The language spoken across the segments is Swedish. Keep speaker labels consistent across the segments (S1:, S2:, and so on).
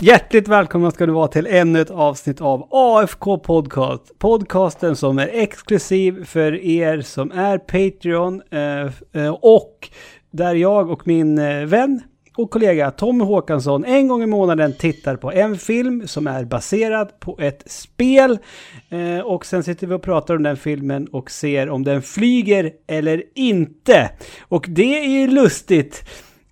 S1: Hjärtligt välkomna ska du vara till ännu ett avsnitt av AFK Podcast. Podcasten som är exklusiv för er som är Patreon eh, eh, och där jag och min eh, vän och kollega Tommy Håkansson en gång i månaden tittar på en film som är baserad på ett spel. Eh, och sen sitter vi och pratar om den filmen och ser om den flyger eller inte. Och det är ju lustigt.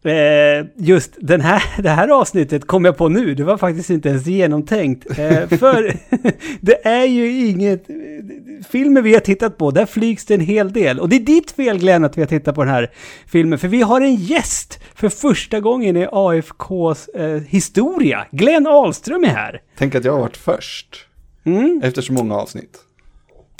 S1: Eh, just den här, det här avsnittet kom jag på nu, det var faktiskt inte ens genomtänkt. Eh, för det är ju inget... Filmer vi har tittat på, där flygs det en hel del. Och det är ditt fel Glenn att vi har tittat på den här filmen, för vi har en gäst för första gången i AFKs eh, historia. Glenn Ahlström är här.
S2: Tänk att jag har varit först.
S1: Mm.
S2: Efter så många avsnitt.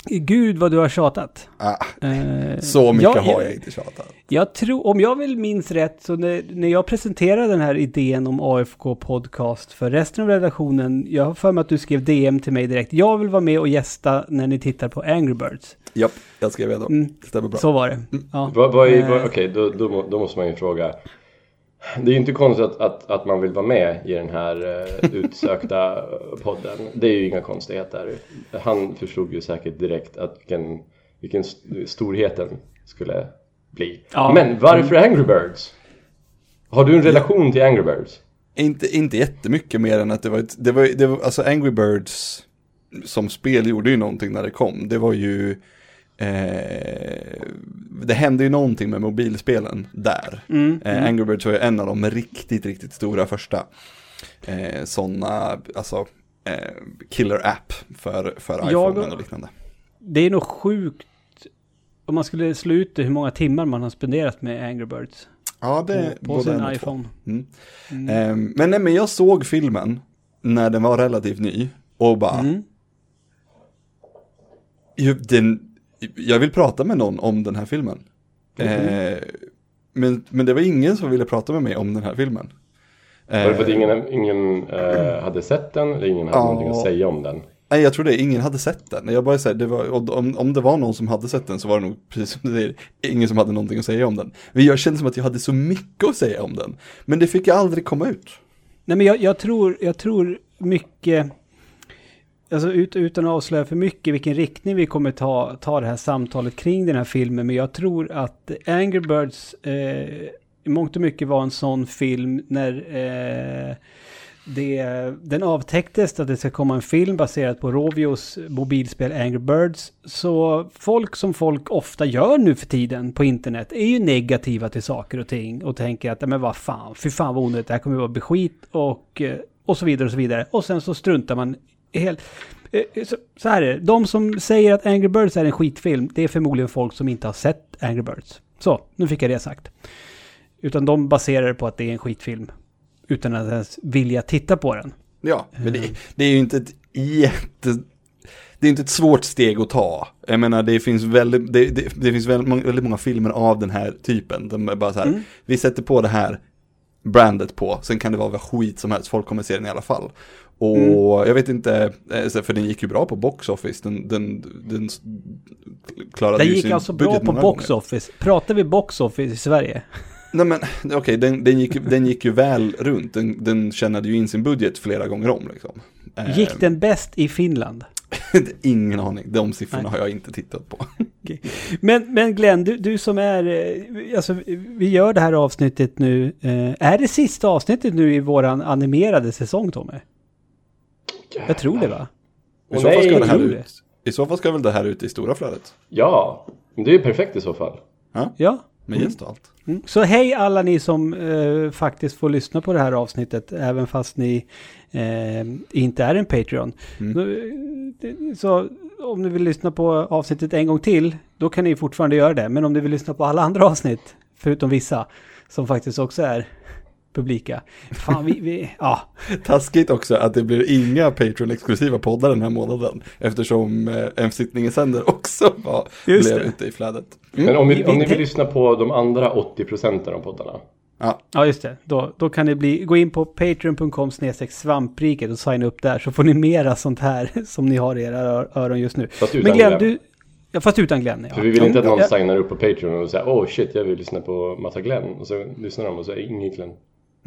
S1: Gud vad du har tjatat.
S2: Ah,
S1: Eh,
S2: så mycket
S1: jag-
S2: har jag inte tjatat.
S1: Jag tror, om jag vill minns rätt, så när, när jag presenterade den här idén om AFK Podcast för resten av redaktionen, jag har för mig att du skrev DM till mig direkt. Jag vill vara med och gästa när ni tittar på Angry Birds.
S2: Japp, jag skrev redan.
S1: Mm.
S2: Det stämmer bra.
S1: Så var det. Ja.
S3: Är, vad,
S1: Eh,
S3: okej, då, då, må- då måste man ju fråga. Det är ju inte konstigt att, att, att man vill vara med i den här eh, utsökta podden. Det är ju inga konstigheter. Han förstod ju säkert direkt att vilken, vilken st- storheten skulle bli.
S1: Ja.
S3: Men varför Angry Birds? Har du en relation till Angry Birds?
S2: Inte, inte jättemycket mer än att det var, ett, det var, det var, alltså Angry Birds som spel gjorde ju någonting när det kom. Det var ju, eh, det hände ju någonting med mobilspelen där.
S1: Mm,
S2: Eh, Angry Birds var ju en av de riktigt, riktigt stora första eh, sådana, alltså eh, killer app för, för iPhone och liknande.
S1: Det är nog sjukt om man skulle slå ut det, hur många timmar man har spenderat med Angry Birds.
S2: Ja, det
S1: på på sin iPhone.
S2: Mm.
S1: Mm.
S2: Ehm, men, nej, men jag såg filmen när den var relativt ny och bara,
S1: Mm.
S2: ju, den, jag vill prata med någon om den här filmen.
S1: Mm.
S2: Eh, men, men det var ingen som ville prata med mig om den här filmen.
S3: Var det för att
S2: Eh,
S3: ingen, ingen eh, hade sett den eller ingen hade
S2: Ja.
S3: någonting att säga om den?
S2: Nej, jag tror det, ingen hade sett den. Jag bara säger, det var, och om, om det var någon som hade sett den så var det nog precis som du säger, ingen som hade någonting att säga om den. Men jag kände som att jag hade så mycket att säga om den. Men det fick jag aldrig komma ut.
S1: Nej men jag, jag, tror, jag tror mycket, alltså ut, utan att avslöja för mycket vilken riktning vi kommer ta, ta det här samtalet kring den här filmen, men jag tror att Angry Birds eh, i mångt och mycket var en sån film när eh, det, den avtäcktes att det ska komma en film baserad på Rovios mobilspel Angry Birds. Så folk som folk ofta gör nu för tiden på internet är ju negativa till saker och ting och tänker att men vad fan, fy fan vad onödigt, det här kommer att vara beskit och, eh, och så vidare och så vidare. Och sen så struntar man helt... eh, Så, så här är det, de som säger att Angry Birds är en skitfilm, det är förmodligen folk som inte har sett Angry Birds. Så, nu fick jag det sagt. Utan de baserar det på att det är en skitfilm. Utan att ens vilja titta på den.
S2: Ja, men det, det är ju inte ett jätte... Det är inte ett svårt steg att ta. Jag menar, det finns väldigt, det, det, det finns väldigt många, väldigt många filmer av den här typen. De är bara så här,
S1: Mm.
S2: vi sätter på det här brandet på, sen kan det vara vad skit som helst, folk kommer se den i alla fall. Och
S1: Mm.
S2: jag vet inte, eh, för den gick ju bra på box office, den, den, den klarade
S1: Den
S2: ju
S1: gick
S2: sin
S1: alltså bra
S2: budget
S1: på box
S2: gånger.
S1: office. Pratar vi box office i Sverige?
S2: Nej men okej, den, den, gick, den gick ju väl runt, den, den tjänade ju in sin budget flera gånger om liksom. Eh,
S1: Gick den bäst i Finland?
S2: Ingen aning, de siffrorna
S1: Nej.
S2: har jag inte tittat på.
S1: Men, men Glenn, du, du som är... eh, Alltså, vi gör det här avsnittet nu. Eh, är det sista avsnittet nu i våran animerade säsong, Tommy? Jag tror det, va?
S2: I så fall ska det här ut. I så fall ska väl det här ut i stora flödet.
S3: Ja, det är ju perfekt i så fall.
S1: Ja.
S2: Med gäst och allt.
S1: Mm. Så hej alla ni som eh, faktiskt får lyssna på det här avsnittet, även fast ni eh, inte är en Patreon.
S2: Mm.
S1: Det- Så om ni vill lyssna på avsnittet en gång till, då kan ni fortfarande göra det. Men om ni vill lyssna på alla andra avsnitt, förutom vissa, som faktiskt också är publika. Fan, vi, vi ja.
S2: Taskigt också att det blir inga Patreon-exklusiva poddar den här månaden. Eftersom eh, En sittning sänder också var,
S1: Just
S2: blev
S1: det.
S2: ute i flödet.
S3: Men om,
S1: Vi-
S3: vi, om ni vill lyssna på de andra 80 procenten av poddarna.
S2: Ja,
S1: Ja, just det. Då, då kan ni bli, gå in på patreon.com svampriket och signa upp där så får ni mera sånt här som ni har i era ör- öron just nu.
S3: Fast utan
S1: Men Glenn,
S3: Glenn.
S1: du... Ja, fast utan Glenn, ja.
S3: För vi vill inte att någon
S1: Ja.
S3: signar upp på Patreon och säger oh shit jag vill lyssna på massa Glenn. Och så lyssnar de och så är ingen Glenn.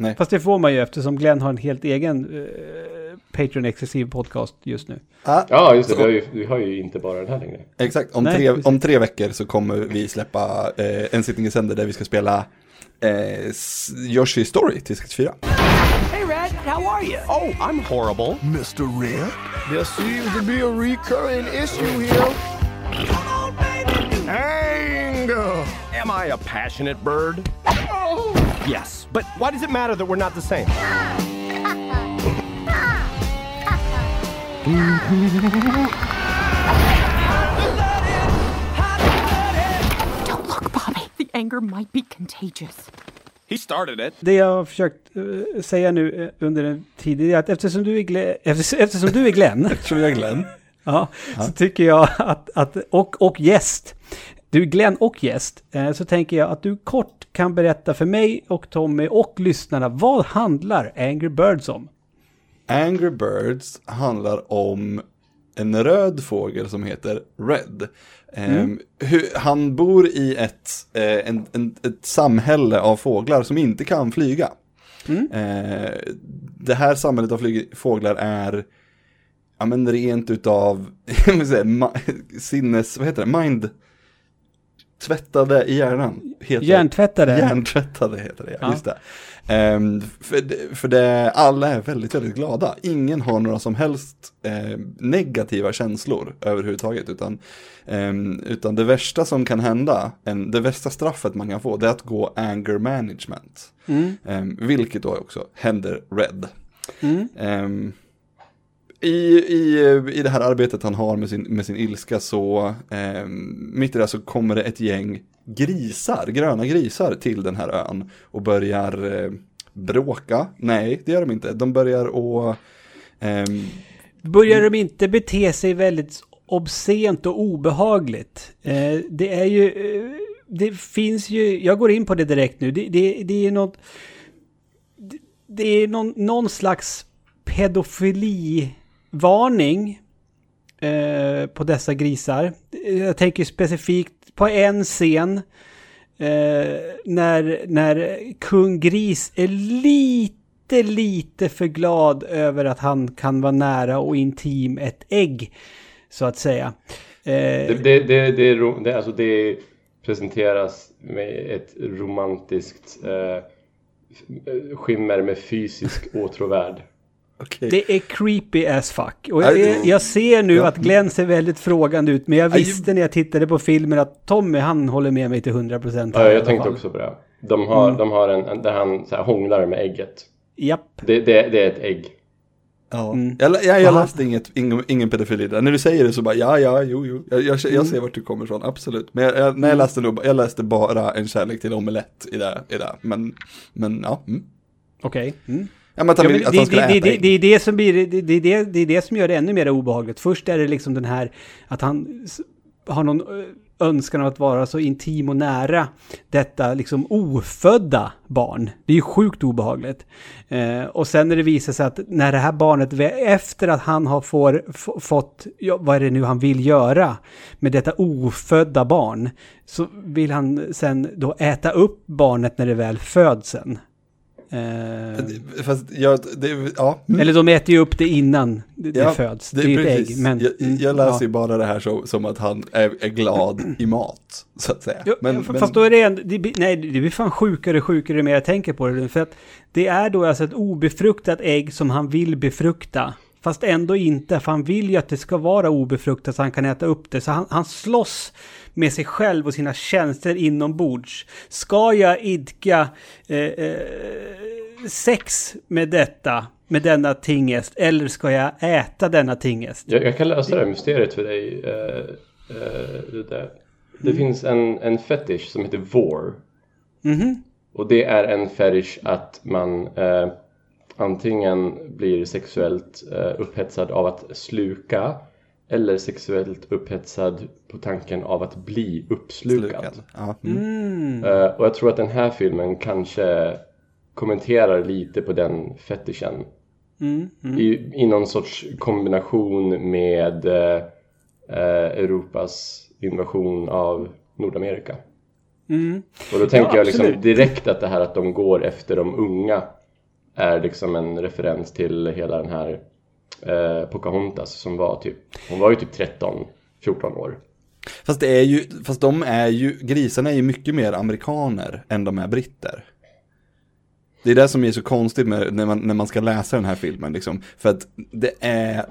S2: Nej.
S1: Fast det får man ju eftersom Glenn har en helt egen eh, Patreon-exklusiv podcast just nu.
S2: Ah,
S3: Ja, just det. Vi har, ju, vi har ju inte bara den här längre.
S2: Exakt, om,
S1: Nej,
S2: tre,
S1: precis.
S2: om tre veckor så kommer vi släppa eh, en sittning i sänder där vi ska spela eh, Yoshi Story till 64.
S4: Hey, Red, how are you? Oh, I'm horrible.
S5: Mr. Red, there seems to be a recurring issue here. Anger.
S4: Am I a passionate bird? Yes, but why does it matter that we're not the same?
S6: Don't look, Bobby. The anger might be contagious.
S4: He started it.
S1: Det jag har försökt eh, säga nu eh, under en tid är att eftersom du är, Glenn, eftersom, eftersom du är Glenn
S2: Eftersom jag är Glenn.
S1: Ja, så tycker jag att, att och, och gäst, du är Glenn och gäst, eh, så tänker jag att du kort kan berätta för mig och Tommy och lyssnarna, vad handlar Angry Birds om?
S2: Angry Birds handlar om en röd fågel som heter Red. Ehm, hur, han bor i ett, eh, en, en, ett samhälle av fåglar som inte kan flyga. Eh, det här samhället av flyg, fåglar är ja, men rent utav säga, sinnes, vad heter det, mind tvättade i hjärnan. Heter.
S1: Hjärntvättade?
S2: Hjärntvättade heter det, ja. Just det. Ehm, för det, för det, alla är väldigt, väldigt glada. Ingen har några som helst eh, negativa känslor överhuvudtaget. Utan, ehm, utan det värsta som kan hända, en, det värsta straffet man kan få, det är att gå anger management. Ehm, vilket då också händer Red. Ehm, i, i, I det här arbetet han har med sin, med sin ilska så, eh, mitt i det så kommer det ett gäng grisar, gröna grisar till den här ön och börjar eh, bråka. Nej, det gör de inte. De börjar och Eh,
S1: Börjar de inte bete sig väldigt obscent och obehagligt? Eh, det är ju, eh, det finns ju, jag går in på det direkt nu, det, det, det är något, det, det är någon, någon slags pedofili... Varning eh, på dessa grisar. Jag tänker specifikt på en scen eh, när, när kung Gris är lite, lite för glad över att han kan vara nära och intim ett ägg, så att säga. Eh,
S3: Det, det, det, det, är det, alltså det presenteras med ett romantiskt eh, eh skimmer med fysisk åtråvärd
S2: okej.
S1: Det är creepy as fuck. Och jag, jag ser nu
S2: ja.
S1: att Glenn ser väldigt frågande ut, men jag visste när jag tittade på filmen att Tommy, han håller med mig till 100% här
S3: Ja, jag tänkte
S1: fall.
S3: också på det. De har,
S2: Mm.
S3: de har en, en, där han så här hånglar med ägget.
S1: Japp.
S3: Det, det, det är ett ägg.
S2: Ja.
S1: Mm.
S2: Jag, jag, jag läste inget, ingen, ingen pedofili där. När du säger det så bara ja, ja, jo, jo. Jag, jag,
S1: Mm.
S2: jag ser vart du kommer ifrån, absolut. Men jag, jag, när jag läste nog, jag läste bara en kärlek till omelett i det. I det. Men, men ja. Mm.
S1: Okej. Mm.
S2: Ja, men att han,
S1: Ja, men
S2: vill, att
S1: det,
S2: han skulle
S1: det,
S2: äta
S1: det,
S2: ägg.
S1: det, är det som blir, det, det, det, det är det som gör det ännu mer obehagligt. Först är det liksom den här att han har någon ö, önskan av att vara så intim och nära detta liksom ofödda barn. Det är ju sjukt obehagligt. Eh, och sen när det visar sig att när det här barnet, efter att han har får, fått, ja, vad är det nu han vill göra med detta ofödda barn, så vill han sen då äta upp barnet när det väl föds sen. Eh,
S2: Fast jag, det, ja. Mm.
S1: eller de äter ju upp det innan det, det föds. Det, är ju ett ägg. Men,
S2: jag,
S1: mm,
S2: jag läser
S1: ja.
S2: ju bara det här så, som att han är, är glad i mat, så att säga. Men,
S1: f-
S2: men,
S1: fast då är det en, det, nej, det blir fan sjukare och sjukare ju mer jag tänker på det. För att det är då alltså ett obefruktat ägg som han vill befrukta. Fast ändå inte, för han vill ju att det ska vara obefruktat så han kan äta upp det. Så han, han slåss med sig själv och sina tjänster inombords. Ska jag idka eh, eh, sex med detta, med denna tingest, eller ska jag äta denna tingest?
S3: Jag, jag kan lösa det här mysteriet för dig. eh, eh, det där. det
S1: Mm.
S3: finns en, en fetish som heter vår.
S1: Mhm.
S3: Och det är en fetish att man eh, antingen blir sexuellt eh, upphetsad av att sluka eller sexuellt upphetsad på tanken av att bli uppslukad.
S2: mm.
S1: Mm.
S3: Eh, och jag tror att den här filmen kanske kommenterar lite på den fetischen.
S1: Mm. Mm.
S3: I, I någon sorts kombination med eh, eh, Europas invasion av Nordamerika.
S1: Mm.
S3: Och då tänker
S1: Ja,
S3: jag liksom direkt att det här att de går efter de unga är liksom en referens till hela den här eh, Pocahontas som var typ, hon var ju typ 13, 14 år.
S2: Fast det är ju, fast de är ju, grisarna är ju mycket mer amerikaner än de är britter. Det är det som är så konstigt med, när, man, när man ska läsa den här filmen liksom. För att det är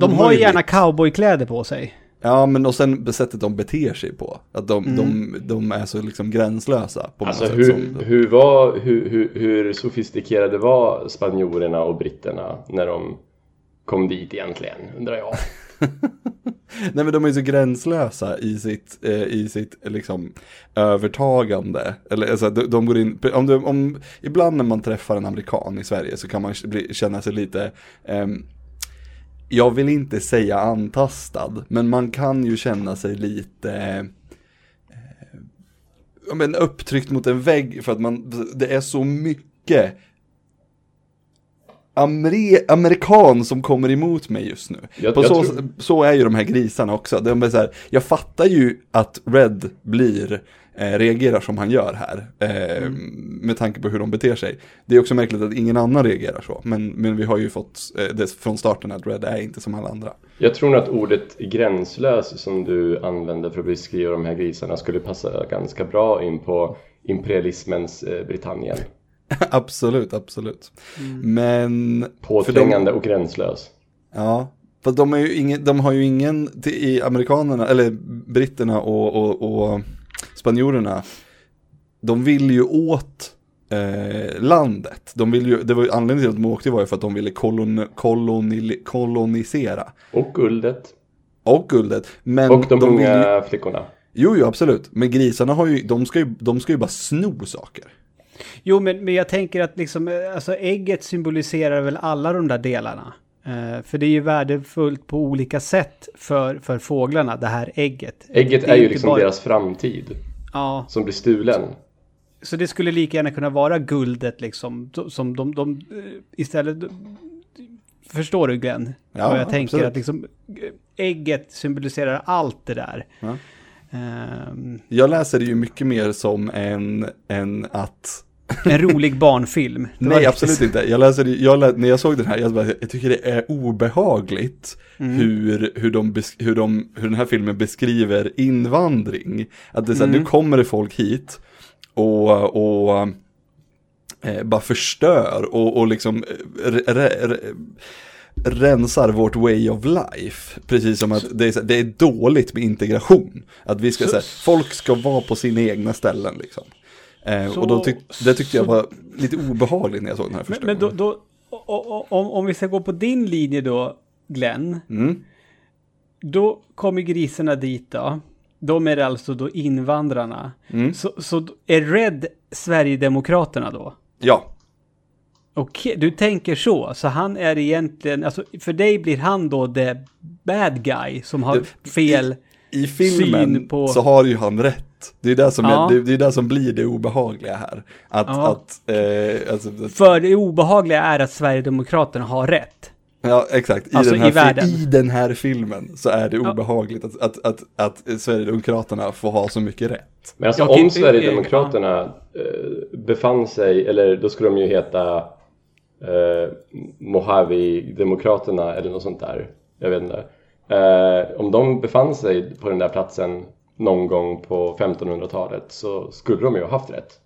S1: De har ju gärna cowboykläder på sig.
S2: Ja, men och sen sättet de beter sig på. Att de, de, de är så liksom gränslösa på
S3: Alltså hur.
S2: Som,
S3: hur, var, hur, hur, hur sofistikerade var spanjorerna och britterna när de kom dit egentligen, undrar jag.
S2: Nej men de är ju så gränslösa i sitt, eh, i sitt liksom övertagande. Eller alltså, de, de går in, om, de, om, ibland när man träffar en amerikan i Sverige så kan man bli, känna sig lite, ehm, jag vill inte säga antastad, men man kan ju känna sig lite eh, men upptryckt mot en vägg för att man, det är så mycket Ameri amerikan som kommer emot mig just nu.
S3: Jag- jag
S2: så,
S3: tror-
S2: så är ju de här grisarna också. De är så här, jag fattar ju att Red blir, eh, reagerar som han gör här. Eh, Med tanke på hur de beter sig. Det är också märkligt att ingen annan reagerar så. Men, men vi har ju fått eh, det från starten att Red är inte som alla andra.
S3: Jag tror nog att ordet gränslös som du använder för att beskriva de här grisarna skulle passa ganska bra in på imperialismens eh, Britannien.
S2: absolut, absolut. Men...
S3: Påträngande och gränslös.
S2: Ja, för de, är ju ingen, de har ju ingen, i amerikanerna, eller britterna och, och, och spanjorerna, de vill ju åt eh, landet. De vill ju, det var ju anledningen till att de åkte var ju för att de ville kolon, kolonil, kolonisera.
S3: Och guldet.
S2: Och guldet. Men
S3: Och de,
S2: vill
S3: unga
S2: ju,
S3: flickorna.
S2: Jo, jo, absolut. Men grisarna har ju, de ska ju, de ska ju bara sno saker.
S1: Jo, men, men jag tänker att liksom, eh, alltså ägget symboliserar väl alla de där delarna. Eh, för det är ju värdefullt på olika sätt för, för fåglarna, det här ägget.
S3: Ägget
S1: Det
S3: är ju liksom
S1: bara-
S3: deras framtid.
S1: Ja,
S3: Som blir stulen.
S1: så det skulle lika gärna kunna vara guldet liksom, som de, de eh, istället... Förstår du Glenn?
S2: Ja,
S1: Vad jag tänker
S2: absolut.
S1: att liksom eh, ägget symboliserar allt det där.
S2: Ja.
S1: Ehm,
S2: Jag läser det ju mycket mer som en, en att
S1: en rolig barnfilm. Det
S2: Nej, absolut inte. Jag läser, jag lä, när jag såg den här, jag, bara, jag tycker det är obehagligt hur, hur, de, hur, de, hur den här filmen beskriver invandring. Att det är så här, nu kommer det folk hit och, och eh, bara förstör och, och liksom eh, re, re, re, rensar vårt way of life. Precis som att det är, det är dåligt med integration. Att vi ska säga, folk ska vara på sina egna ställen liksom. Eh,
S1: Så-
S2: och då tyck, det tyckte jag
S1: så-
S2: var lite obehagligt när jag såg den här
S1: Men,
S2: första
S1: men då,
S2: gången.
S1: då o- o- om, om vi ska gå på din linje då, Glenn.
S2: Mm.
S1: Då kommer grisarna dit då. De är alltså då invandrarna.
S2: Mm.
S1: Så, så är Red Sverigedemokraterna då?
S2: Ja,
S1: Okej, du tänker så. Så han är egentligen, alltså för dig blir han då the bad guy som har fel.
S2: i filmen
S1: Syn på-
S2: så har ju han rätt. Det är det som,
S1: Ja.
S2: är, det, är det som blir det obehagliga här. Att,
S1: Ja.
S2: att, eh, alltså, att
S1: För det obehagliga är att Sverigedemokraterna har rätt.
S2: Ja, exakt. I,
S1: Alltså,
S2: den här
S1: i.
S2: I den här filmen så är det
S1: Ja.
S2: obehagligt att, att, att, att Sverigedemokraterna får ha så mycket rätt.
S3: Men alltså om Sverigedemokraterna eh, befann sig, eller då skulle de ju heta eh, Mojave-demokraterna eller något sånt där. Jag vet inte. Eh, om de befann sig på den där platsen någon gång på 1500-talet så skulle de ju ha haft rätt.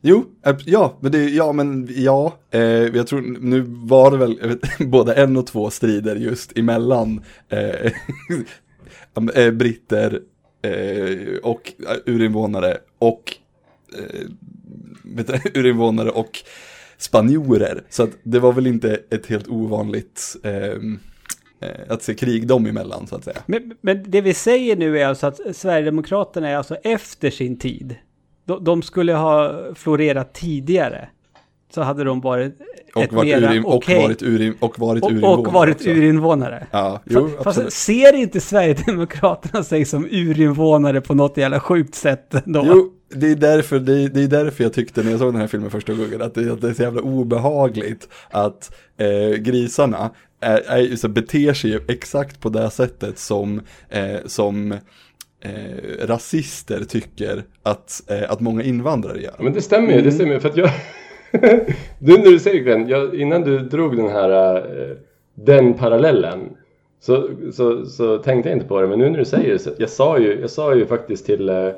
S2: Jo, eh, ja, men det, ja, men ja, eh, jag tror nu var det väl vet, både en och två strider just emellan eh, eh britter eh, och eh, urinvånare och eh, vet urinvånare och spanjorer. Så att det var väl inte ett helt ovanligt eh, att se krig dem emellan så att säga.
S1: Men, men det vi säger nu är alltså att Sverigedemokraterna är alltså efter sin tid. De, de skulle ha florerat tidigare. Så hade de varit
S2: Och
S1: ett
S2: varit,
S1: mera
S2: urin, och varit, urin, och varit
S1: och,
S2: urinvånare
S1: och varit
S2: också.
S1: urinvånare.
S2: Ja, jo,
S1: Fa- Fast
S2: absolut.
S1: ser inte Sverigedemokraterna sig som urinvånare på något jävla sjukt sätt ändå?
S2: Jo, det är, därför, det, är, det är därför jag tyckte när jag såg den här filmen första gången att det, att det är så jävla obehagligt att eh, grisarna är, är, så beter sig exakt på det sättet som, eh, som eh, rasister tycker att, eh, att många invandrare gör.
S3: Men det stämmer ju, det stämmer för att jag Du när du säger Glenn, jag, innan du drog den här eh, den parallellen så, så, så tänkte jag inte på det men nu när du säger det så, jag sa ju, jag sa ju faktiskt till eh,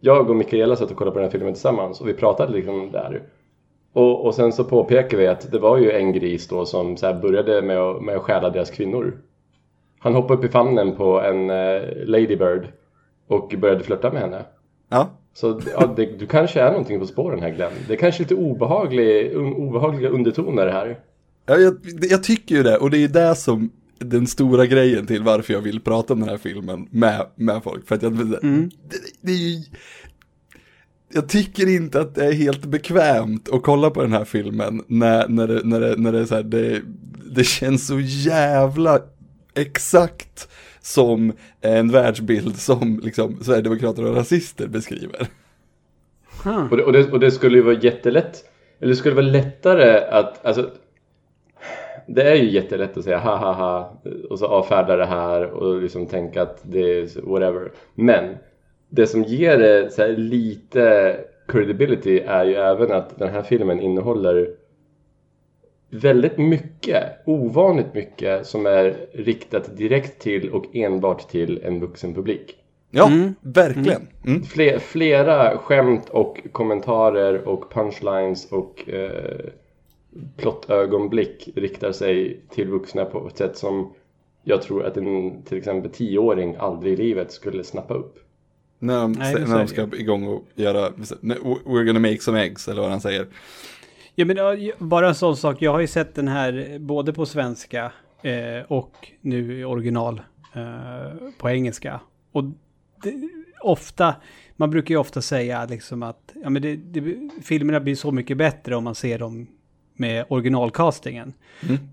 S3: jag och Mikaela satt och kollade på den här filmen tillsammans och vi pratade liksom där. Och, och sen så påpekar vi att det var ju en gris då som så började med att, med att stjäla deras kvinnor. Han hoppade upp i famnen på en eh, ladybird och började flirta med henne.
S2: Ja,
S3: så ja, det, du kanske är någonting på spåren här Glenn. Det är kanske lite obehaglig, un, obehagliga undertoner här.
S2: Ja, jag, jag tycker ju det, och det är det som den stora grejen till varför jag vill prata om den här filmen med, med folk. För att jag, det, det är ju, jag tycker inte att det är helt bekvämt att kolla på den här filmen när, när, det, när, det, när det är så här, det, det känns så jävla exakt som en världsbild som liksom Sverigedemokrater och rasister beskriver.
S3: Och det, och, det, och det skulle ju vara jättelätt, eller det skulle vara lättare att, alltså det är ju jättelätt att säga ha ha ha och så avfärda det här och liksom tänka att det är whatever. Men det som ger det så här lite credibility är ju även att den här filmen innehåller väldigt mycket, ovanligt mycket som är riktat direkt till och enbart till en vuxen publik.
S2: Ja, verkligen. Mm.
S3: Fler, flera skämt och kommentarer och punchlines och eh, plottögonblick riktar sig till vuxna på ett sätt som jag tror att en till exempel tioåring aldrig i livet skulle snappa upp.
S2: När de,
S1: Nej,
S2: när de ska igång och göra, we're gonna make some eggs, eller vad han säger.
S1: Ja, men bara en sån sak. Jag har ju sett den här både på svenska eh, och nu i original eh, på engelska. Och det, ofta, man brukar ju ofta säga liksom att ja, men det, det, filmerna blir så mycket bättre om man ser dem med originalcastingen.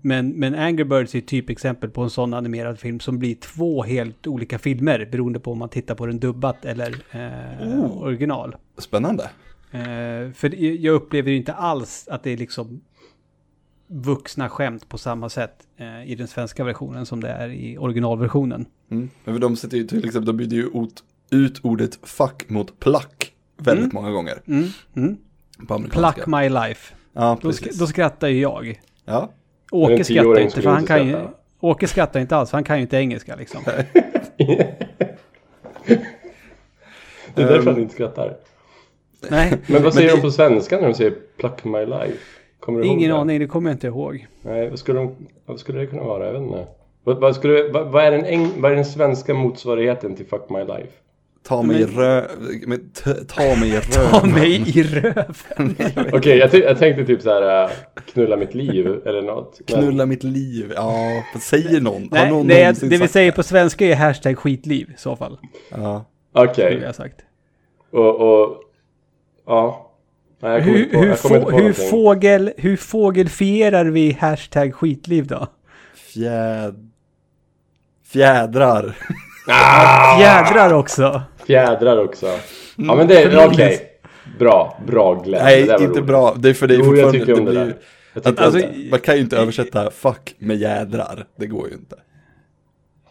S1: Men, men Angry Birds är ett typexempel på en sån animerad film som blir två helt olika filmer beroende på om man tittar på den dubbat eller eh, original.
S2: Spännande.
S1: Eh, för jag upplever ju inte alls att det är liksom vuxna skämt på samma sätt eh, i den svenska versionen som det är i originalversionen.
S2: Mm. Men de sätter ju till exempel, de byter ju ut, ut ordet fuck mot plack väldigt många gånger.
S1: Mm, mm. Pluck my life.
S2: Ja,
S1: Då, sk- då skrattar ju jag.
S2: Ja.
S3: Men
S1: Åke skrattar inte för han kan ju...
S3: skratta.
S1: Åke skrattar inte alls för han kan ju inte engelska liksom.
S3: Det är därför han inte skrattar.
S1: Nej,
S3: Men vad säger
S2: det-
S3: de på svenska när de säger Pluck my life? Kommer du ihåg
S1: ingen
S3: det?
S1: aning, det kommer jag inte ihåg.
S3: Nej, vad skulle, de, vad skulle det kunna vara? Jag vet inte. Vad, vad, skulle, vad, vad, är den eng, vad är den svenska motsvarigheten till Fuck My Life?
S2: Ta mig i röv, men t- ta mig i röv.
S1: Ta mig i röven.
S3: Okej, jag, jag tänkte typ så här äh, knulla mitt liv eller något. Men-
S2: Knulla mitt liv, ja, säger någon?
S1: Nej,
S2: någon
S1: det,
S2: någonsin
S1: det vi
S2: sagt
S1: säger på svenska är hashtag skitliv i så fall.
S2: Ja.
S3: Okej,
S1: ha sagt.
S3: och, och... Ja. Nej,
S1: Hur,
S3: på,
S1: hur, få, hur, fågel, hur fågelfierar vi hashtag skitliv då?
S2: Fjäd... Fjädrar.
S3: Ah!
S1: Jädrar också.
S3: Fjädrar också. Ja men det är okej. Bra, bra Glenn.
S2: Nej,
S3: Det
S2: inte
S3: roligt.
S2: bra. Det är för det är
S3: Jo, jag
S2: fortfarande...
S3: tycker om det
S2: blir
S3: där.
S2: ju-
S3: Jag
S2: Att,
S3: tycker
S2: alltså,
S3: det.
S2: man kan ju inte översätta fuck med jädrar. Det går ju inte.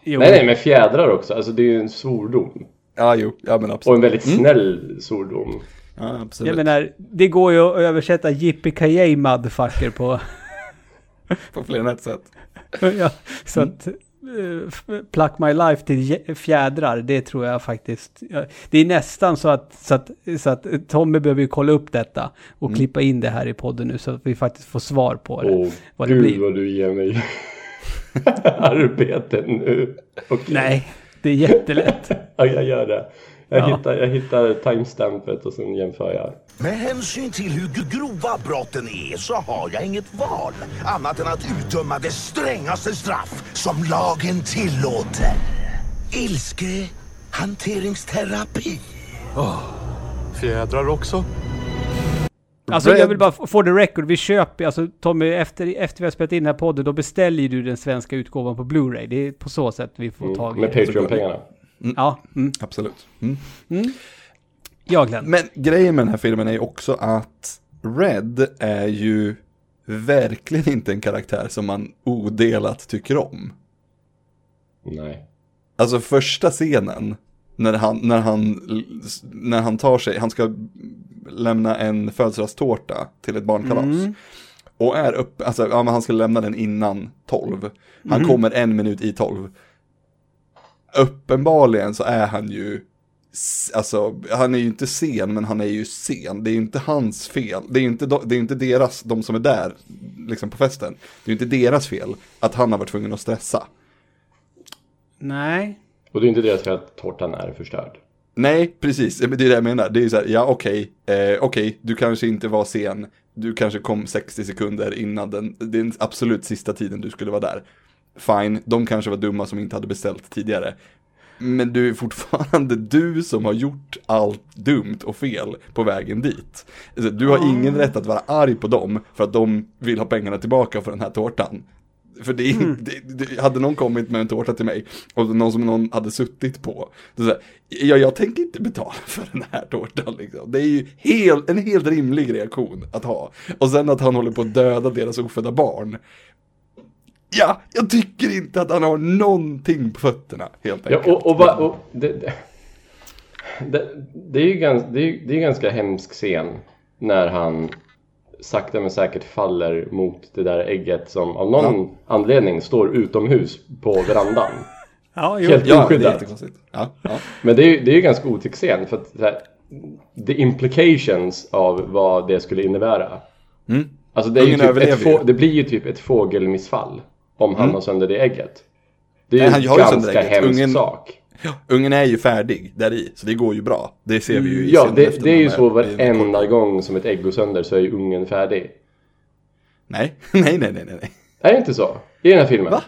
S1: Jo.
S3: Nej, nej, men fjädrar också. Alltså det är ju en svordom.
S2: Ja, jo. Ja, men
S3: Och
S2: absolut.
S3: en väldigt snäll svordom.
S2: Ja, absolut.
S1: Jag menar, det går ju att översätta yippee motherfucker på...
S2: På fler än ett sätt.
S1: ja, så att... f- Pluck My Life till jä- fjädrar, det tror jag faktiskt... Det är nästan så att, så att, så att Tommy behöver ju kolla upp detta och klippa in det här i podden nu så att vi faktiskt får svar på det.
S3: Åh
S1: vad det
S3: gud
S1: blir.
S3: vad du ger mig arbete nu. Okej.
S1: Nej, det är jättelätt.
S3: Ja, jag gör det. Jag,
S1: Ja.
S3: hittar, jag hittar timestampet och sen jämför jag.
S7: Med hänsyn till hur grova brotten är så har jag inget val annat än att utdöma det strängaste straff som lagen tillåter. Ilske hanteringsterapi.
S5: Fjädrar också?
S1: Alltså jag vill bara få the record, vi köper, alltså Tommy, efter, efter vi har spelat in den här podden, då beställer ju du den svenska utgåvan på Blu-ray. Det är på så sätt vi får tag i
S3: Med
S1: det.
S3: Patreon-pengarna.
S1: Ja, mm.
S2: Absolut. Mm.
S1: ja Glenn.
S2: Men grejen med den här filmen är ju också att Red är ju verkligen inte en karaktär som man odelat tycker om.
S3: Nej.
S2: Alltså första scenen När han, när han, när han tar sig, han ska lämna en födelsedagstårta till ett barnkalas.
S1: Mm.
S2: Och är uppe, alltså ja, men han ska lämna den innan 12. Han
S1: Mm.
S2: kommer en minut i 12. Uppenbarligen så är han ju, alltså han är ju inte sen men han är ju sen. Det är ju inte hans fel. Det är ju inte, det är inte deras, de som är där liksom på festen. Det är ju inte deras fel att han har varit tvungen att stressa.
S1: Nej.
S3: Och det är inte deras fel att tårtan är förstörd.
S2: Nej, precis. Det är det jag menar. Det är ju så här, ja okej, eh, okej, du kanske inte var sen. Du kanske kom 60 sekunder innan den, den absolut sista tiden du skulle vara där. Fine, de kanske var dumma som inte hade beställt tidigare. Men du är fortfarande du som har gjort allt dumt och fel på vägen dit. Du har ingen rätt att vara arg på dem för att de vill ha pengarna tillbaka för den här tårtan. För det, det, det, hade någon kommit med en tårta till mig och någon som någon hade suttit på. Så här, ja, jag tänker inte betala för den här tårtan liksom. Det är ju helt, en helt rimlig reaktion att ha. Och sen att han håller på att döda deras ofödda barn. Ja, jag tycker inte att han har någonting på fötterna helt
S3: Ja,
S2: enkelt.
S3: och, och, va, och det, det, det, det är ju ganska, det är, det är ganska hemsk scen när han sakta men säkert faller mot det där ägget som av någon anledning står utomhus på verandan.
S1: Ja, jo.
S3: Helt
S2: ja, det är
S3: oskyddat.
S2: jättekonstigt. Ja, ja.
S3: Men det är ju det är ganska otäck scen för att så här, the implications av vad det skulle innebära.
S2: Mm.
S3: Alltså det, är ju typ
S2: överlever
S3: ett få, det blir ju typ ett fågelmissfall om han har sönder det ägget. Det är
S2: Nej,
S3: ju en ganska hemsk
S2: Ungen-
S3: sak.
S2: Ungen är ju färdig där i, så det går ju bra. Det ser vi ju i
S3: Ja, det, det är ju så varenda gång som ett ägg går sönder så är ju ungen färdig.
S2: Nej, nej, nej, nej, nej.
S3: Är det inte så? I den här filmen?
S2: Va?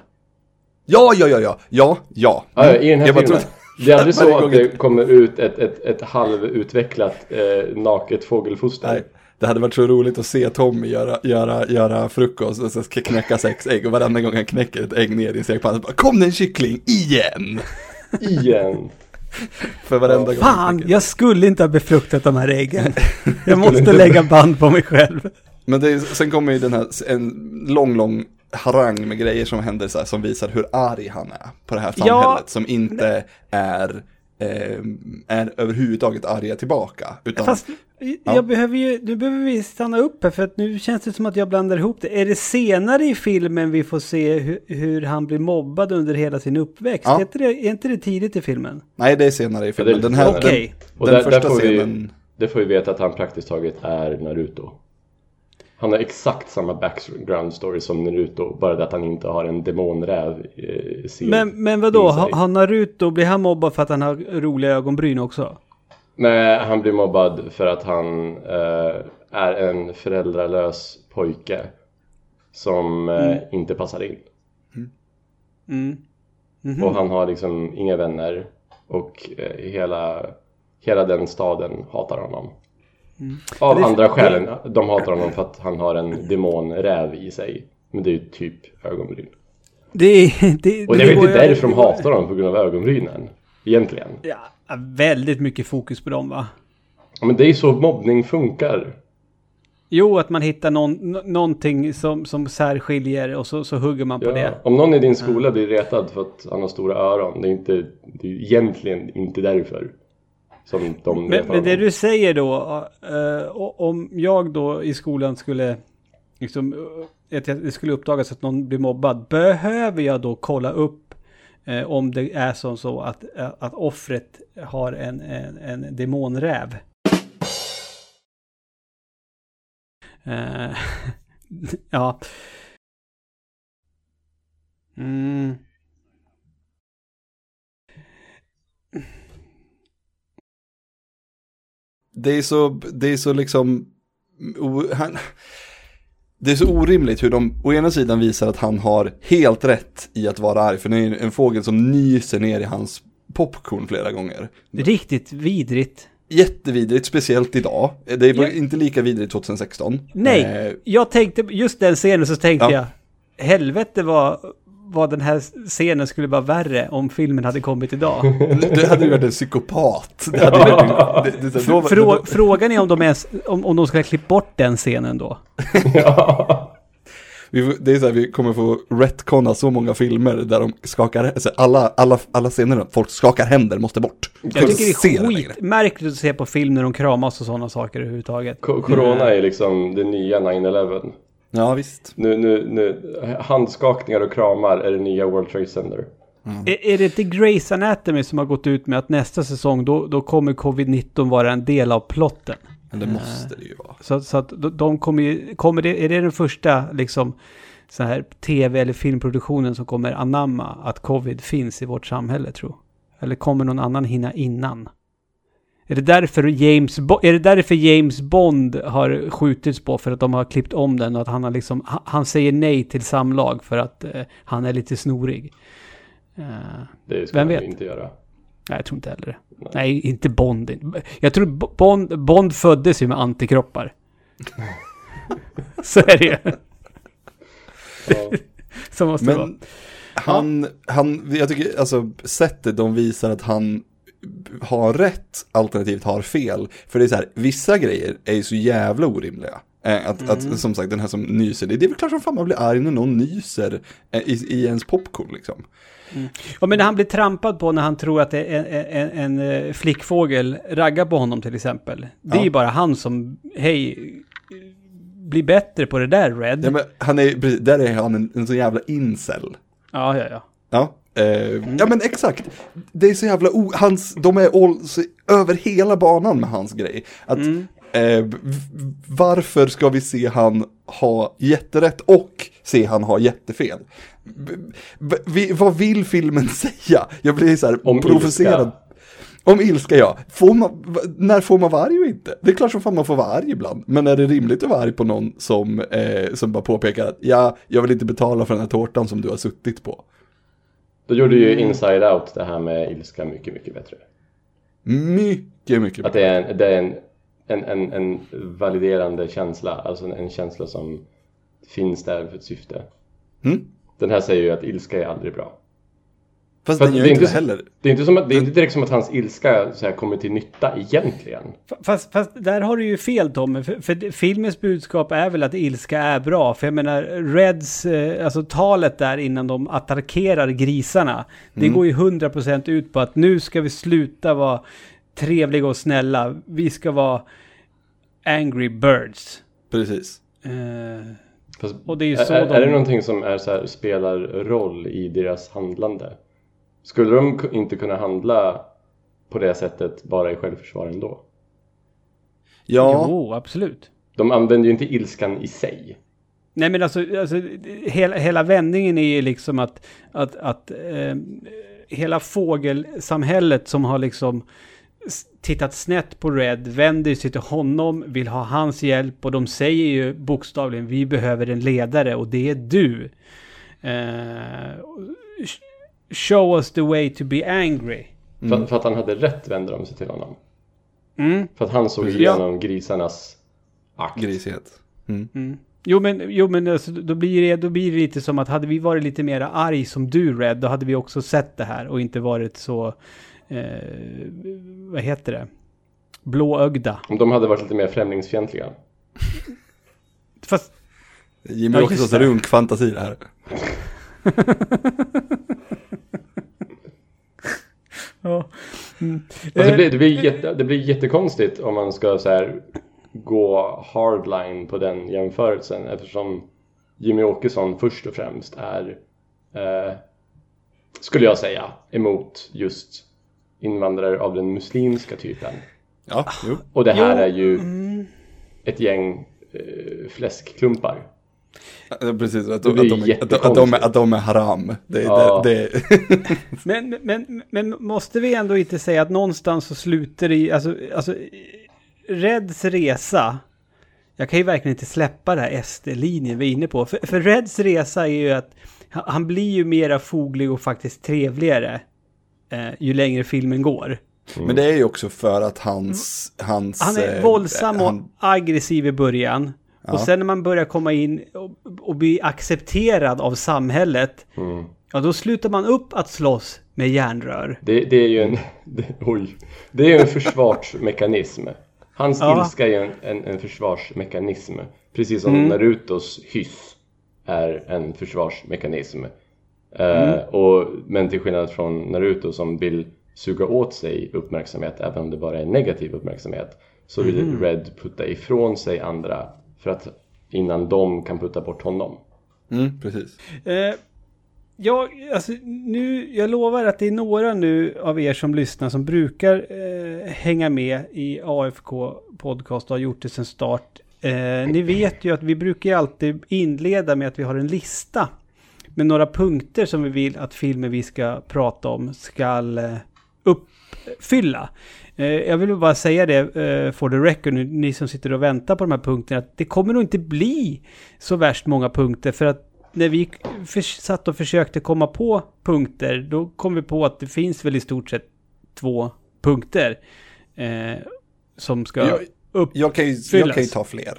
S2: Ja, ja, ja, ja, ja, ja.
S3: Ja, i den här
S2: Jag bara
S3: filmen. Det är aldrig så att det kommer ut ett, ett, ett halvutvecklat eh, naket fågelfoster.
S2: Nej, det hade varit så roligt att se Tommy göra, göra, göra frukost och så ska knäcka sex ägg och varenda gång han knäcker ett ägg ner i stekpannan bara Kom det en kyckling igen!
S3: Igen.
S2: För varenda gång.
S1: Fan, jag skulle inte ha befruktat de här äggen. Jag måste lägga band på mig själv.
S2: Men det är, sen kommer ju den här, en lång, lång harang med grejer som händer så här, som visar hur arg han är på det här
S1: Ja.
S2: samhället. Som inte är, eh, är överhuvudtaget arga tillbaka. Utan,
S1: Fast jag behöver ju, nu behöver vi stanna upp här för att nu känns det som att jag blandar ihop det. Är det senare i filmen vi får se hur, hur han blir mobbad under hela sin uppväxt?
S2: Ja.
S1: Är, inte det, är inte det tidigt i filmen?
S2: nej, det är senare i
S3: Ja,
S2: filmen.
S3: det är
S2: den här.
S1: Okej.
S2: den,
S3: Och
S2: den
S3: där,
S2: första
S3: där får
S2: scenen.
S3: vi, det får vi veta att han praktiskt taget är Naruto. Han har exakt samma background story som Naruto, bara det att han inte har en demonräv eh, sin
S1: Men, men vadå, har Naruto, blir han mobbad för att han har roliga ögonbryn också?
S3: Nej, han blir mobbad för att han eh, är en föräldralös pojke som eh, inte passar in.
S1: Mm.
S3: Och han har liksom inga vänner och eh, hela, hela den staden hatar honom. Av
S1: Men det-
S3: andra skäl, de hatar honom för att han har en demonräv i sig. Men det är ju typ ögonbryn.
S1: Det, det,
S3: Och det är väl inte därför de hatar honom på grund av ögonbrynen. Egentligen.
S1: Ja, väldigt mycket fokus på dem va?
S3: Ja, Men det är så mobbning funkar.
S1: Jo, att man hittar någon, nå- någonting som, som särskiljer och så, så hugger man på
S3: Ja,
S1: det.
S3: om någon i din skola blir retad för att han har stora öron, det är, inte, det är ju egentligen inte därför som de
S1: Men, men det du säger då, eh, om jag då i skolan skulle, liksom, eh, att det skulle uppdagas att någon blir mobbad, behöver jag då kolla upp eh, om det är som så att, eh, att offret har en, en, en demonräv? Eh, ja. Mm.
S2: det är så, det är så liksom, han, det är så orimligt hur de å ena sidan visar att han har helt rätt i att vara arg, för det är en fågel som nyser ner i hans popcorn flera gånger.
S1: Riktigt vidrigt.
S2: Jättevidrigt, speciellt idag. Det var
S1: Ja.
S2: inte lika vidrigt 2016.
S1: Nej,
S2: Eh,
S1: jag tänkte, just den scenen så tänkte
S2: Ja.
S1: jag, helvete vad, vad den här scenen skulle vara värre om filmen hade kommit idag.
S2: det hade ju varit en psykopat. Det hade varit, det, det, då,
S1: Frå,
S2: då,
S1: frågan är om de, ens, om, om de ska klippa bort den scenen då.
S3: ja.
S2: Vi, det är så här, vi kommer få retconna så många filmer där de skakar, alltså alla, alla, alla scener där folk skakar händer måste bort.
S1: Jag tycker det är skitmärkligt att se på film när de kramas och sådana saker överhuvudtaget.
S3: Co- Corona är liksom det nya 9-11.
S2: Ja, visst.
S3: Nu, nu, nu, handskakningar och kramar är det nya World Trade Center.
S1: Är, är det inte Grey's Anatomy som har gått ut med att nästa säsong då, då kommer covid-19 vara en del av plotten?
S2: Men det måste det ju vara.
S1: Så, så att de, de kommer ju, kommer det, är det den första liksom så här tv eller filmproduktionen som kommer anamma att covid finns i vårt samhälle tror Eller kommer någon annan hinna innan? Är det därför James, Bo- är det därför James Bond har skjutits på för att de har klippt om den och att han har liksom, ha- han säger nej till samlag för att eh, han är lite snorig? Eh,
S3: Det ska
S1: Vem vet?
S3: inte göra.
S1: nej, jag tror inte heller det. Nej, inte Bond. Jag tror Bo- Bond, Bond föddes ju med antikroppar. Så är det ju.
S3: Ja.
S1: Så måste det vara.
S2: Men han, han, jag tycker, alltså sättet de visar att han har rätt alternativt har fel. För det är så här, vissa grejer är ju så jävla orimliga. Eh, Att, att som sagt den här som nyser, det är väl klart som fan man blir arg när någon nyser eh, i, i ens popcorn liksom.
S1: Ja, men när han blir trampad på när han tror att det är en, en, en eh, flickfågel raggar på honom till exempel. Det är
S2: Ja.
S1: ju bara han som, hej, bli bättre på det där Red.
S2: Ja, men han är, precis, där är han en, en så jävla incel.
S1: Ja, ja, ja.
S2: Ja, eh, ja men exakt. Det är så jävla, o, hans, de är all, så, över hela banan med hans grej. Att, eh, v- varför ska vi se han ha jätterätt och se han ha jättefel? V- vi, vad vill filmen säga? Jag blir så här
S3: Om
S2: provocerad.
S3: ilska.
S2: Om ilska ja. Får man, när får man vara arg och inte? Det är klart som fan man får vara arg ibland. Men är det rimligt att vara arg på någon som, eh, som bara påpekar att ja, jag vill inte betala för den här tårtan som du har suttit på.
S3: Då gjorde ju Inside Out det här med ilska mycket, mycket bättre.
S2: Mycket, mycket
S3: Att det är en, det är en, en, en, en validerande känsla, alltså en, en känsla som finns där för ett syfte.
S2: Mm.
S3: Den här säger ju att ilska är aldrig bra.
S2: Fast den gör
S3: det är
S2: inte det heller.
S3: Det är inte, som att, det är inte direkt som att hans ilska så här, kommer till nytta egentligen.
S1: Fast, fast där har du ju fel Tommy, för, för filmens budskap är väl att ilska är bra. För jag menar, Reds, eh, alltså talet där innan de attackerar grisarna, det går ju 100% ut på att nu ska vi sluta vara trevliga och snälla. Vi ska vara angry birds.
S2: Precis.
S1: Eh,
S3: Fast,
S1: Och det är ju så
S3: är,
S1: de-
S3: är det någonting som är så här, spelar roll i deras handlande? Skulle de inte kunna handla på det sättet bara i självförsvar ändå?
S2: Ja,
S1: Jo, absolut.
S3: De använder ju inte ilskan i sig.
S1: Nej men alltså, alltså hela, hela vändningen är ju liksom att, att, att eh, hela fågelsamhället som har liksom tittat snett på Red vänder sig till honom, vill ha hans hjälp och de säger ju bokstavligen vi behöver en ledare och det är du. Eh, show us the way to be angry.
S3: För, för att han hade rätt vände de sig till honom.
S1: Mm.
S3: För att han såg igenom grisarnas akt.
S2: grisighet.
S1: Jo men, jo, men alltså, då, blir det, då blir det lite som att hade vi varit lite mer arg som du Red, då hade vi också sett det här och inte varit så, eh, vad heter det, blåögda.
S3: Om de hade varit lite mer främlingsfientliga.
S1: Fast,
S2: Jimmy
S1: Ja,
S2: också runkfantasi det här.
S1: ja. Mm.
S3: Alltså, det, blir, det, blir jätte, det blir jättekonstigt om man ska så här, gå hardline på den jämförelsen eftersom Jimmy Åkesson först och främst är, eh, skulle jag säga, emot just invandrare av den muslimska typen.
S2: Ja, jo.
S3: Och det här
S1: Jo,
S3: är ju ett gäng eh, fläskklumpar.
S2: Precis, att,
S3: Det
S2: att, de, är- att, de- att, de, är- att de är haram. Det,
S3: Ja.
S2: det, det,
S1: Men, men, men måste vi ändå inte säga att någonstans så slutar det i, alltså, alltså Reds resa, jag kan ju verkligen inte släppa det här SD-linjen vi är inne på. För, för Reds resa är ju att han, blir ju mera foglig och faktiskt trevligare eh, ju längre filmen går.
S2: Men det är ju också för att hans... hans
S1: Han är
S2: eh,
S1: våldsam och
S2: han-
S1: aggressiv i början. Och sen när man börjar komma in och, och bli accepterad av samhället, ja då slutar man upp att slåss med järnrör.
S3: Det, det är ju en, det, oj, det är en försvarsmekanism. Hans
S1: Ja.
S3: ilska är ju en, en, en försvarsmekanism. Precis som Narutos hyss är en försvarsmekanism. Eh, och, men till skillnad från Naruto som vill suga åt sig uppmärksamhet även om det bara är negativ uppmärksamhet så vill Red putta ifrån sig andra för att innan de kan putta bort honom.
S2: Mm, precis.
S1: Eh, jag, alltså, nu, jag lovar att det är några nu av er som lyssnar som brukar eh, hänga med i AFK podcast och har gjort det sedan start. Eh, ni vet ju att vi brukar alltid inleda med att vi har en lista med några punkter som vi vill att filmen vi ska prata om ska eh, uppfylla. Eh, jag vill bara säga det eh, for the record, ni som sitter och väntar på de här punkterna, att det kommer nog inte bli så värst många punkter för att när vi satt och försökte komma på punkter, då kom vi på att det finns väl i stort sett två punkter eh, som ska
S2: Jag,
S1: upp...
S2: jag, kan ju, jag kan ju ta fler.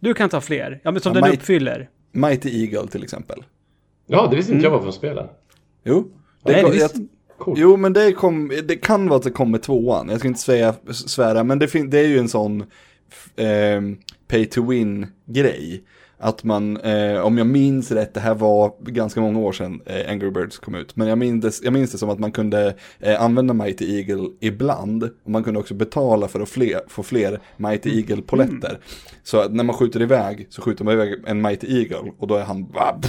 S1: Du kan ta fler, ja men som
S2: Ja,
S1: den
S2: Mike-
S1: uppfyller.
S2: Mighty Eagle till exempel.
S3: Ja, det visste inte jag var från spelen.
S2: Jo.
S1: Nej,
S2: kom-
S1: det visste-
S3: Coolt.
S2: Jo, men det, kom, det kan vara att det kommer tvåan. Jag ska inte säga, svära, men det, fin- det är ju en sån ehm, pay to win grej. Att man, eh, om jag minns rätt, det här var ganska många år sedan eh, Angry Birds kom ut. Men jag minns, jag minns det som att man kunde eh, använda Mighty Eagle ibland. Och man kunde också betala för att fler, få fler Mighty Eagle-poletter. Så att när man skjuter iväg så skjuter man iväg en Mighty Eagle och då är han bara,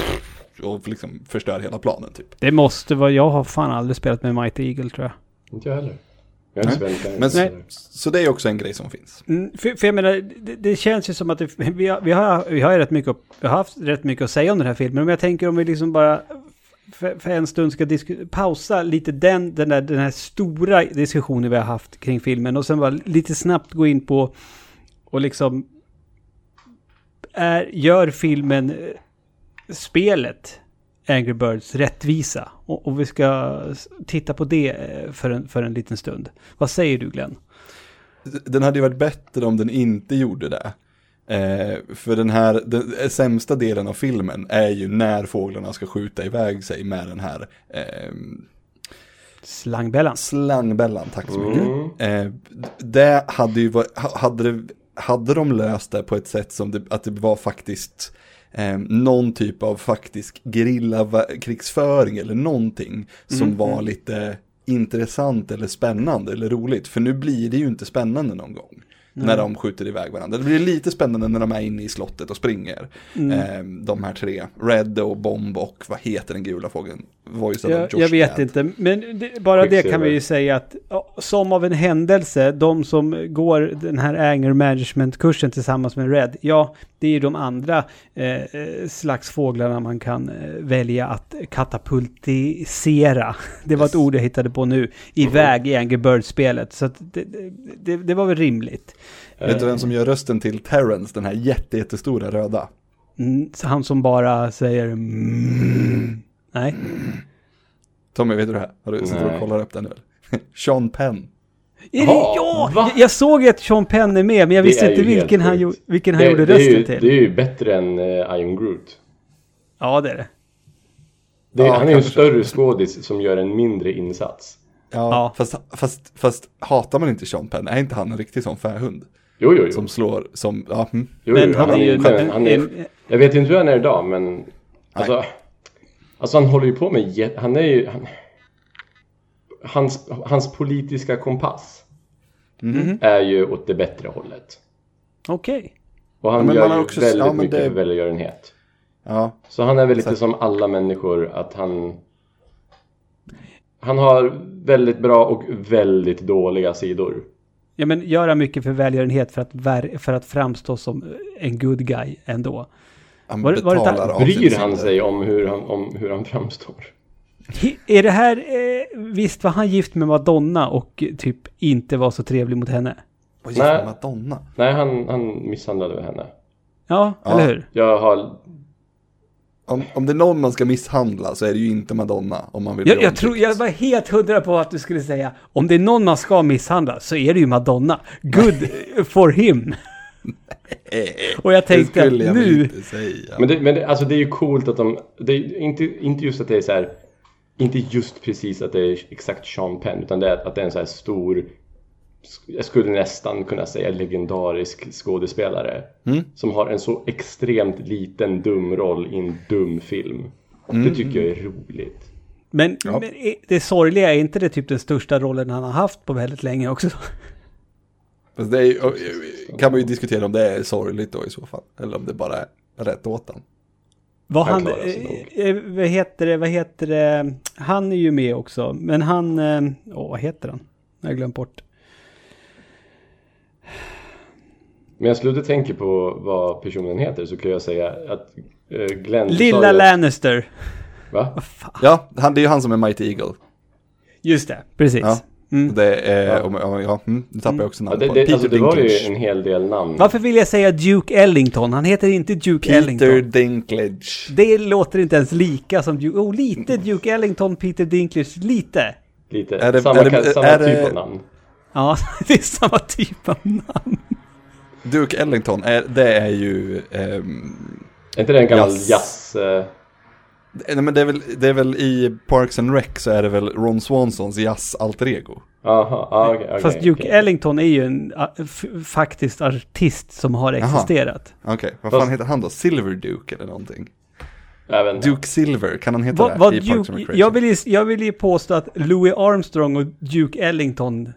S2: och liksom förstör hela planen typ.
S1: Det måste vara, jag har fan aldrig spelat med Mighty Eagle tror jag.
S3: Inte jag heller. Jag
S2: Men,
S3: den.
S2: så det är också en grej som finns.
S1: Mm, för, för jag menar, det, det känns ju som att det, vi, har, vi, har, vi, har ju rätt mycket, att- vi har haft rätt mycket att säga om den här filmen. Men jag tänker om vi liksom bara för, för en stund ska pausa lite den, den, där, den här stora diskussionen vi har haft kring filmen. Och sen bara lite snabbt gå in på och liksom är, gör filmen eh, spelet Angry Birds rättvisa. Och, och vi ska titta på det eh, för en, för en liten stund. Vad säger du Glenn?
S2: Den hade ju varit bättre om den inte gjorde det. Eh, för den här, den sämsta delen av filmen är ju när fåglarna ska skjuta iväg sig med den här eh,
S1: Slangbällan.
S2: slangbällan, tack så mycket. Eh, det hade ju varit, ha- hade, det, hade de löst det på ett sätt som det, att det var faktiskt eh, någon typ av faktisk krigsföring eller någonting som var lite intressant eller spännande eller roligt. För nu blir det ju inte spännande någon gång. När de skjuter iväg varandra. Det blir lite spännande när de är inne i slottet och springer. Eh, de här tre. Red och Bomb och vad heter den gula fågeln? Voice
S1: Jag, jag vet inte, men det, bara det kan vi ju säga att som av en händelse, de som går den här anger management-kursen tillsammans med Red, ja, det är ju de andra eh, eh, slags fåglarna man kan eh, välja att katapultisera. Det var ett ord jag hittade på nu, iväg i Angry Birds-spelet. Så att det, det, det, det var väl rimligt.
S2: Vet du vem som gör rösten till Terrence, den här jätte, jättestora röda?
S1: Mm, så han som bara säger mm. Nej.
S2: Tommy, vet du det här? Har du suttit och
S3: Nej.
S2: kollar upp den nu? Sean Penn.
S1: Är det, ja!
S3: va?
S1: Jag, såg att Sean Penn är med, men jag
S3: Det
S1: visste inte vilken han,
S3: sjukt.
S1: gjo- vilken han
S3: Det,
S1: gjorde
S3: det,
S1: rösten
S3: ju,
S1: till.
S3: det är ju bättre än uh, I am Groot.
S1: Ja, det är det.
S3: Det, är-
S2: Ja,
S3: han är ju en större skådis som gör en mindre insats.
S2: Ja,
S1: Ja.
S2: Fast, fast, fast hatar man inte Sean Penn? Är inte han en riktig sån fähund?
S3: Jo, jo, jo.
S2: Som slår, som, ja, hm.
S3: jo,
S1: Men
S3: jo
S1: han är ju...
S3: han, han är, Jag vet inte hur han är idag, men... Alltså, alltså han håller ju på med... Han är ju... Han, hans, hans politiska kompass
S2: Mhm.
S3: är ju åt det bättre hållet.
S1: Okej.
S3: Och han
S2: Ja, men
S3: gör
S2: man har
S3: ju
S2: också-
S3: väldigt
S2: ja, men
S3: mycket
S2: det-
S3: för välgörenhet.
S2: ja,
S3: Så han är väl lite som alla människor att han... Han har väldigt bra och väldigt dåliga sidor.
S1: Ja, men göra mycket för välgörenhet för att, för att framstå som en good guy ändå.
S2: han
S1: Var det- var det
S3: Bryr han sig om hur han, om hur han framstår?
S1: Är det här... Eh, visst var han gift med Madonna och typ inte var så trevlig mot henne?
S2: Och gift
S3: Nej.
S2: med Madonna.
S3: Nej, han, han misshandlade henne.
S1: Ja,
S2: Ja.
S1: eller hur?
S3: Jag har...
S2: Om, om det är någon man ska misshandla så är det ju inte Madonna om man vill
S1: Jag, jag, tror, jag var helt hundra på att du skulle säga om det är någon man ska misshandla så är det ju Madonna. Good for him. Och jag
S2: Det
S1: tänkte att
S2: skulle jag
S1: nu...
S2: inte säga.
S3: Men, det, men det, alltså det är ju coolt att de... Det är inte, inte just att det är så här... Inte just precis att det är exakt Sean Penn, utan det är att det är en så här stor jag skulle nästan kunna säga legendarisk skådespelare.
S2: Mm.
S3: Som har en så extremt liten dum roll i en dum film.
S2: Mm.
S3: Det tycker jag är roligt.
S1: Men, men är- det sorgliga, är inte det typ den största rollen han har haft på väldigt länge också?
S2: Fast det är, kan man ju diskutera om det är sorgligt då i så fall. Eller om det bara är rätt åt han.
S1: Vad
S3: Han
S1: eh, eh, vad heter det, vad heter det, han är ju med också, men han, eh, åh vad heter han? Jag har glömt bort.
S3: Men jag slutar tänka på vad personen heter så kan jag säga att eh, Glenn...
S1: Lilla
S3: att-
S1: Lannister.
S3: Va?
S2: Ja, han, det är ju han som är Mighty Eagle.
S1: Just det, precis.
S2: Ja.
S1: Mm.
S2: Det är,
S3: Ja.
S2: ja, ja mm, nu tappar jag också
S3: Ja,
S2: namnet
S3: det,
S2: på
S3: det,
S2: Peter
S3: alltså, det var ju
S2: Dinklage.
S3: en hel del namn.
S1: Varför vill jag säga Duke Ellington? Han heter inte Duke
S2: Peter
S1: Ellington.
S2: Dinklage.
S1: Det låter inte ens lika som Duke... Oh, lite Duke Ellington, Peter Dinklage, lite.
S3: Lite.
S2: Är det-
S3: samma
S2: är det-
S3: samma
S2: är
S3: typ
S2: det-
S3: av namn.
S1: Ja, det är samma typ av namn.
S2: Duke Ellington, är, det är ju... ehm,
S3: Är inte det en gammal
S2: Jazz.
S3: jazz... eh,
S2: nej, men det, är väl, det är väl i Parks and Rec så är det väl Ron Swansons jazz alter ego.
S3: Aha, ah, okej. okej,
S1: Fast Duke
S3: okej.
S1: Ellington är ju en faktiskt artist som har existerat.
S2: Okej, vad
S3: Fast-
S2: fan heter han då? Silver Duke eller någonting?
S3: Även,
S2: Duke Silver, kan han heta
S1: Vad,
S2: det
S1: vad
S2: i Parks and
S1: Duke,
S2: Recreation?
S1: jag, vill ju, jag vill ju påstå att Louis Armstrong och Duke Ellington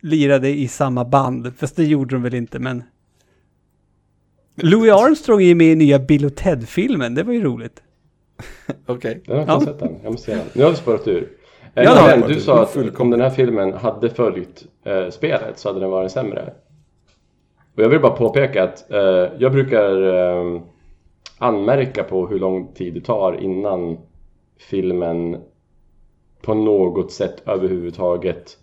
S1: lirade i samma band. Fast det gjorde de väl inte, men... Louis Armstrong är med i nya Bill och Ted-filmen, det var ju roligt.
S2: Okej.
S3: Jag har inte
S1: Ja.
S3: sett den, jag måste se den. Nu har vi spårat ur. Eh,
S1: Ja,
S2: vi.
S3: du sa att om den här filmen hade följt eh, spelet så hade den varit sämre. Och jag vill bara påpeka att eh, jag brukar eh, anmärka på hur lång tid det tar innan filmen på något sätt överhuvudtaget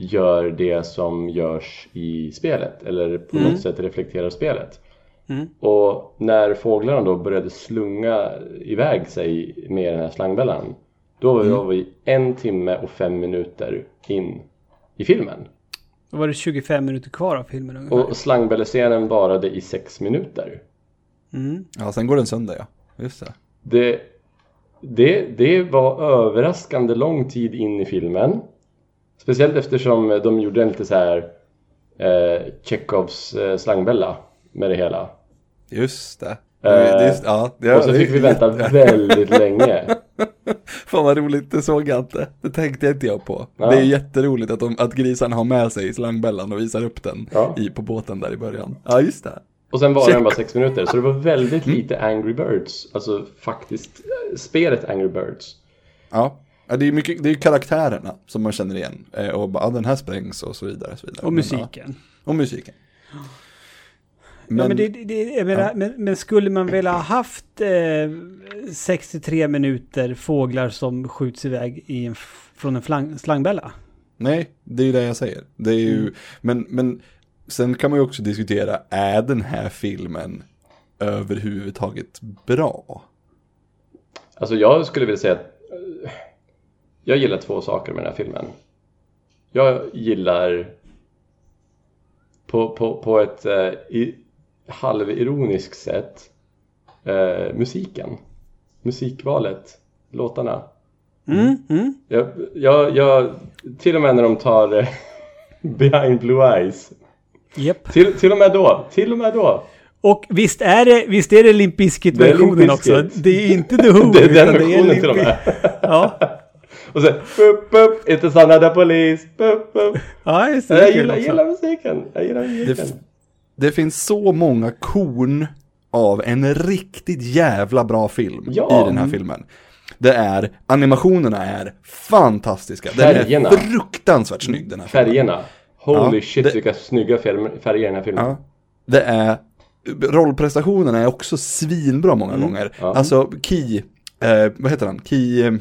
S3: gör det som görs i spelet eller på
S1: Mm.
S3: något sätt reflekterar spelet.
S1: Mm.
S3: Och när fåglarna då började slunga iväg sig med den här slangbällan då var
S1: Mm.
S3: vi en timme och fem minuter in i filmen.
S1: Då var det 25 minuter kvar av filmen ungefär.
S3: Och slangbällescenen varade i sex minuter.
S1: Mm.
S2: Ja, sen går den sönder ja. Just det.
S3: Det, det, det var överraskande lång tid in i filmen. Speciellt eftersom de gjorde en lite så här eh, Chekhovs eh, slangbälla med det hela.
S2: Just det.
S3: Eh,
S2: just, ja, det
S3: och så fick vi vänta väldigt länge.
S2: Fan vad roligt, det såg jag inte. Det tänkte inte jag på.
S3: Ja.
S2: Det är jätteroligt att, de, att grisarna har med sig slangbällan och visar upp den
S3: Ja.
S2: i, på båten där i början. Ja, just det.
S3: Och sen var
S2: Check.
S3: den bara sex minuter. Så det var väldigt lite Angry Birds. Alltså faktiskt eh, spelet Angry Birds.
S2: Ja. Ja, det är ju mycket, det är karaktärerna som man känner igen. Eh, Och bara, ja, den här sprängs och så vidare. Och, så vidare.
S1: Och
S2: Men,
S1: musiken.
S2: ja, och musiken.
S1: Men, ja, men, det, det, jag menar, men, men skulle man väl ha haft eh, 63 minuter fåglar som skjuts iväg i en, från en flang, slangbälla?
S2: Nej, det är ju det jag säger. Det är ju,
S1: Mm.
S2: men, men sen kan man ju också diskutera, är den här filmen överhuvudtaget bra?
S3: Alltså jag skulle vilja säga att eh, jag gillar två saker med den här filmen. Jag gillar på, på, på ett eh, i, halvironiskt sätt eh, musiken. Musikvalet, låtarna.
S1: Mm, mm.
S3: Jag, jag, jag, till och med när de tar eh, Behind Blue Eyes.
S1: Japp.
S3: Till, till och med då, till och med då.
S1: Och visst är det, visst är det Limp Bizkit-versionen också? Det är inte The Who,
S3: Det är den versionen till och med.
S1: Ja,
S3: Och sen bup, bup, inte sanna där polis, bup, bup.
S1: ja just det. det.
S3: Jag
S1: kul
S3: gillar,
S1: också.
S3: gillar musiken. Jag gillar
S2: Det,
S3: musiken.
S2: f- det finns så många korn av en riktigt jävla bra film
S3: Ja.
S2: i den här filmen. Det är, animationerna är fantastiska.
S3: Färgerna.
S2: Den är fruktansvärt snygg den här filmen.
S3: Färgerna. Holy
S2: Ja,
S3: shit
S2: det-
S3: vilka snygga färger i den här filmen.
S2: Ja. Det är, rollprestationerna är också svinbra många gånger.
S3: Mm. Ja.
S2: Alltså Key, eh, vad heter han? Key, eh,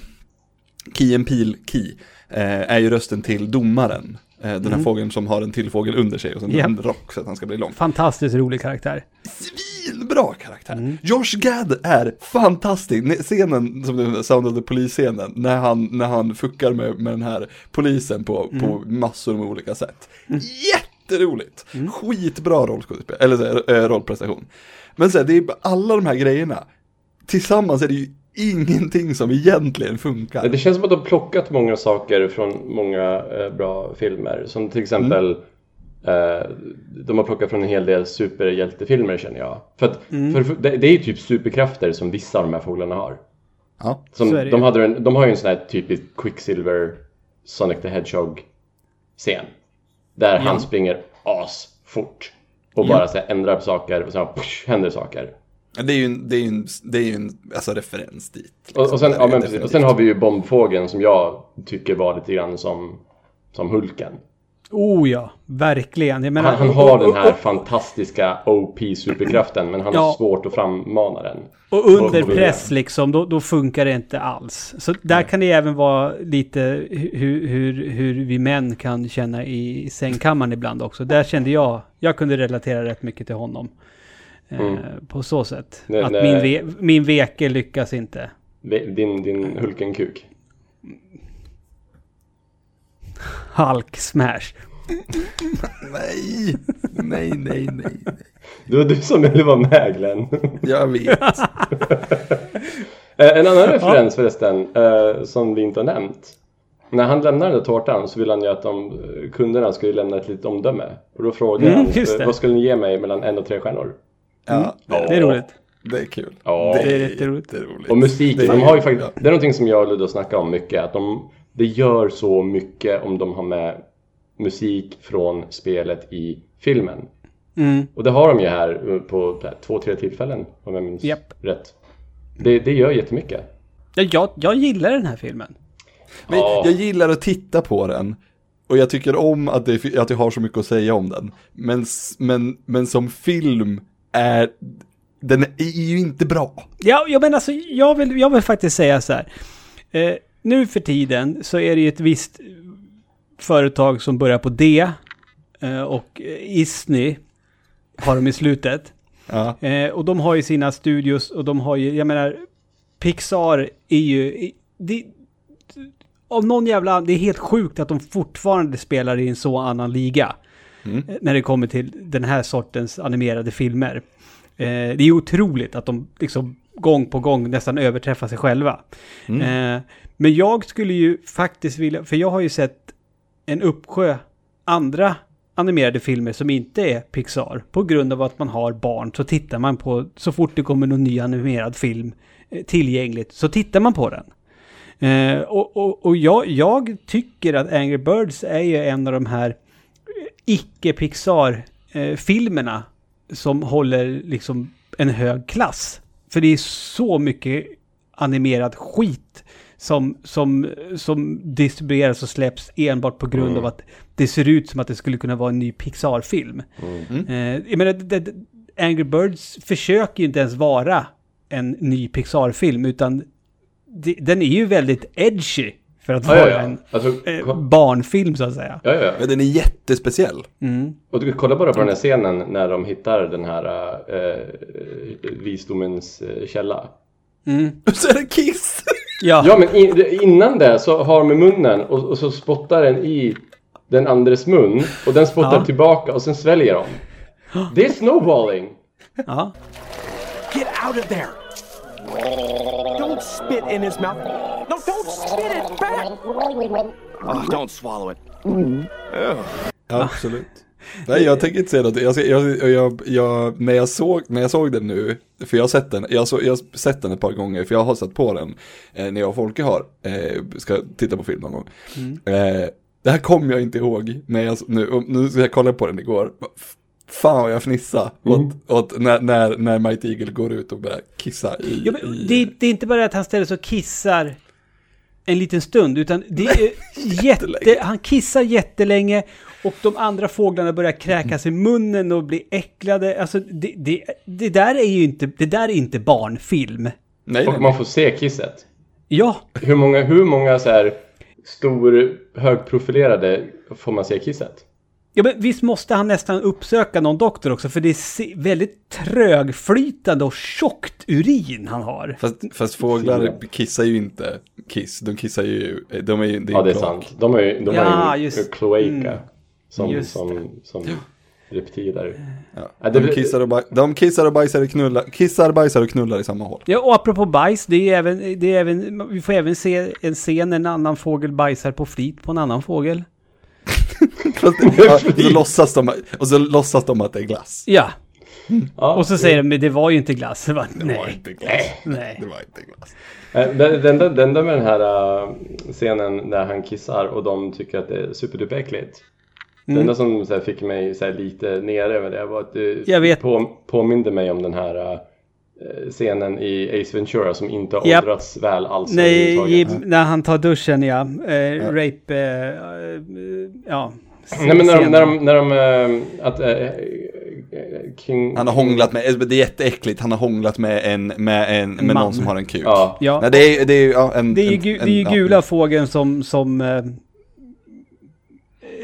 S2: Key and Peel Key, eh, är ju rösten till domaren. Eh, den här fågeln som har en till fågel under sig och sen
S1: Mm. Ja.
S2: en rock så att han ska bli lång.
S1: Fantastiskt rolig karaktär.
S2: Svinbra karaktär. Josh Gad är fantastisk. Ne- Scenen, som den Sound of the Police-scenen, när han, när han fuckar med, med den här polisen på, på massor med olika sätt. Jätteroligt! Skitbra rollskådespel, eller eh, rollprestation. Men så här, det är alla de här grejerna, tillsammans är det ju ingenting som egentligen funkar.
S3: Det känns som att de har plockat många saker från många eh, bra filmer. Som till exempel eh, De har plockat från en hel del superhjältefilmer känner jag. För att för, för, det, det är ju typ superkrafter som vissa av de här fåglarna har.
S2: Ja.
S3: Som,
S1: Så
S3: de, hade en, de har ju en sån här typisk Quicksilver Sonic the Hedgehog scen. Där han springer as fort och bara så här, ändrar på saker och sen push, händer saker.
S2: Det är ju en, det är ju en, det är ju en alltså, referens dit. liksom.
S3: Och, och, sen, ja, men precis. och sen har vi ju bombfågeln som jag tycker var lite grann som, som Hulken.
S1: Oh ja, verkligen. Jag menar,
S3: Han, han har den här fantastiska OP-superkraften men han har
S1: Ja.
S3: svårt att frammana den.
S1: Och under
S3: Och-
S1: press liksom, då, då funkar det inte alls. Så där kan det även vara lite hur, hur, hur vi män kan känna i sängkammaren ibland också. Där kände jag, jag kunde relatera rätt mycket till honom. Eh, på så sätt.
S3: Nej,
S1: att
S3: nej.
S1: Min, ve, min veke lyckas inte.
S3: Din, din Hulken-kuk.
S1: Hulk smash.
S2: Nej, nej, nej, nej.
S3: Det var du som ville vara med Glenn.
S2: Jag vet.
S3: Eh, En annan referens förresten, eh, som vi inte har nämnt. När han lämnar den där tårtan så vill han ju att de kunderna skulle lämna ett litet omdöme. Och då frågar
S1: Mm,
S3: han, vad skulle ni ge mig mellan en och tre stjärnor?
S2: Ja,
S1: Det är roligt.
S2: det är kul.
S3: Ja.
S1: Det är jätteroligt.
S3: Och musiken,
S2: Det är-
S3: de har ju faktiskt, det är någonting som jag och Ludde snackar om mycket. Att de, det gör så mycket om de har med musik från spelet i filmen.
S1: Mm.
S3: Och det har de ju här eh, på två, tre tillfällen om jag minns
S1: Japp.
S3: rätt. Det, det gör jättemycket.
S1: Ja, jag, jag gillar den här filmen.
S2: Men
S3: Ja.
S2: jag gillar att titta på den. Och jag tycker om att, det, att jag har så mycket att säga om den. Men, men, men som film är den är ju inte bra.
S1: Ja, jag menar alltså, jag vill, jag vill faktiskt säga så här. Eh, nu för tiden så är det ju ett visst företag som börjar på D. Eh, och eh, Isny har de i slutet.
S2: Ja.
S1: Eh, och de har ju sina studios och de har ju, jag menar, Pixar är ju... Det, av någon jävla... Det är helt sjukt att de fortfarande spelar i en så annan liga. Eh, När det kommer till den här sortens animerade filmer. Eh, det är otroligt att de liksom gång på gång nästan överträffar sig själva. Eh, men jag skulle ju faktiskt vilja, för jag har ju sett en uppsjö andra animerade filmer som inte är Pixar. På grund av att man har barn så tittar man på, så fort det kommer någon ny animerad film eh, tillgängligt så tittar man på den. Eh, och och, och jag, jag tycker att Angry Birds är ju en av de här icke-Pixar-filmerna som håller liksom en hög klass. För det är så mycket animerad skit som, som, som distribueras och släpps enbart på grund av att det ser ut som att det skulle kunna vara en ny Pixar-film. Eh, jag menar, det, det, Angry Birds försöker ju inte ens vara en ny Pixar-film, utan det, den är ju väldigt edgy för att
S3: Ja,
S1: vara
S3: ja, ja.
S1: en
S3: Alltså,
S1: barnfilm så att säga.
S3: ja, ja.
S2: Men den är jättespeciell.
S3: Och du kolla bara på den här scenen när de hittar den här eh, visdomens eh, källa.
S2: Och så är det Kiss!
S1: Ja,
S3: Ja men in, innan det så har de i munnen och, och så spottar den i den andres mun och den spottar
S1: Ja.
S3: tillbaka och sen sväljer de. Det är snowballing!
S1: ja.
S4: Get out of there! Don't spit in his mouth. No, don't spit it back! Oh, don't swallow it.
S2: Ja, absolut. Nej, jag tänker inte säga något. Jag, jag, jag, jag, när, jag såg, när jag såg den nu, för jag har sett den, jag, så, jag har sett den ett par gånger, för jag har sett på den eh, när jag och Folke har, eh, ska titta på film någon gång. Eh, det här kommer jag inte ihåg, när jag, nu, nu ska jag kolla på den igår. Fan vad jag fnissade åt, åt när, när, när Mighty Eagle går ut och börjar kissa i...
S1: Ja, men det, det är inte bara att han ställer sig och kissar en liten stund, utan det är jätte, han kissar jättelänge och de andra fåglarna börjar kräkas i munnen och bli äcklade. Alltså, det, det, det där är ju inte, det där är inte barnfilm.
S2: nej, nej,
S3: Och man får se kisset.
S1: Ja,
S3: Hur många, hur många så här stor högprofilerade får man se kisset?
S1: Ja men visst måste han nästan uppsöka någon doktor också, för det är väldigt trögflytande och tjockt urin han har.
S2: Fast, fast fåglar kissar ju inte kiss, de kissar ju, de är ju, det är
S3: Ja det är sant. De ju, de
S1: Ja,
S3: har ju
S1: just-
S3: kloaka.
S1: mm.
S3: Som,
S1: Just
S3: som, som reptiler.
S2: Ja. De, kissar och baj- de kissar och bajsar och knullar, kissar, bajsar och knullar i samma hål.
S1: Ja, och apropå bajs, det är även, det är även, vi får även se en scen när en annan fågel bajsar på flit på en annan fågel.
S2: Fast, ja, och, så låtsas de, och så låtsas de att det är glass.
S1: Ja,
S3: Ja,
S1: och så säger de, men det var ju inte glass. Det var,
S2: Det var
S1: nej,
S2: inte glass.
S1: nej.
S2: Det var inte glass.
S3: Eh, Den, den, den, där med den här uh, scenen när han kissar och de tycker att det är superduperäckligt.
S1: Mm.
S3: Det enda som så här, fick mig så här, lite nere med det var att det
S1: Jag vet.
S3: På, påminde mig om den här uh, scenen i Ace Ventura som inte har
S1: Japp.
S3: åldrats väl alls
S1: Nej, när han tar duschen ja. Eh, Rape, eh, eh, ja.
S3: Nej men när de, när de, när de eh, att eh, eh, King...
S2: Han har hånglat med, det är jätteäckligt, han har hånglat med en, med en, med
S1: Man.
S2: någon som har en kuk.
S3: Ja.
S1: Ja,
S2: Nej, det är, det är ja, en...
S1: det är ju,
S2: en, en,
S1: det är ju
S2: ja.
S1: gula fågeln som, som eh,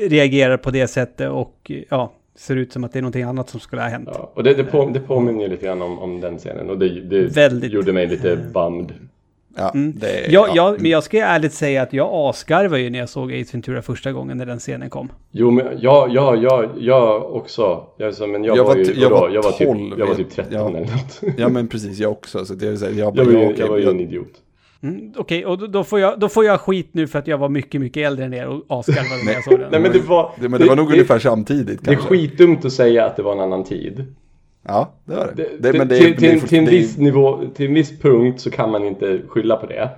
S1: reagerar på det sättet och ja, ser ut som att det är någonting annat som skulle ha hänt.
S3: Ja, och det, det, på, det påminner ju lite grann om, om den scenen och det, det
S1: Väldigt.
S3: gjorde mig lite bummed.
S2: Ja, det är,
S1: Ja, ja, men jag ska ärligt säga att jag asgarvade ju när jag såg Ace Ventura första gången när den scenen kom.
S3: Jo men ja, ja, ja, jag också. Jag, så, men jag,
S2: Jag
S3: var,
S2: var
S3: ju,
S2: jag var
S3: jag var
S2: 12,
S3: typ, jag var typ 13
S2: ja.
S3: eller något.
S2: ja, men precis, jag också. Så det är så här, jag,
S3: Jag var ju,
S2: okej,
S3: jag var ju
S2: jag-
S3: en idiot.
S1: Mm, Okej, och då, då, får jag, då får jag skit nu för att jag var mycket, mycket äldre än er och asgarvade när jag såg den.
S3: Nej men det var...
S2: det, men det var nog ungefär samtidigt
S3: Det är
S2: kanske.
S3: skitdumt att säga att det var en annan tid.
S2: Ja, det var det.
S3: Det,
S2: det,
S3: det, till, till, till en viss nivå, till en viss punkt så kan man inte skylla på det.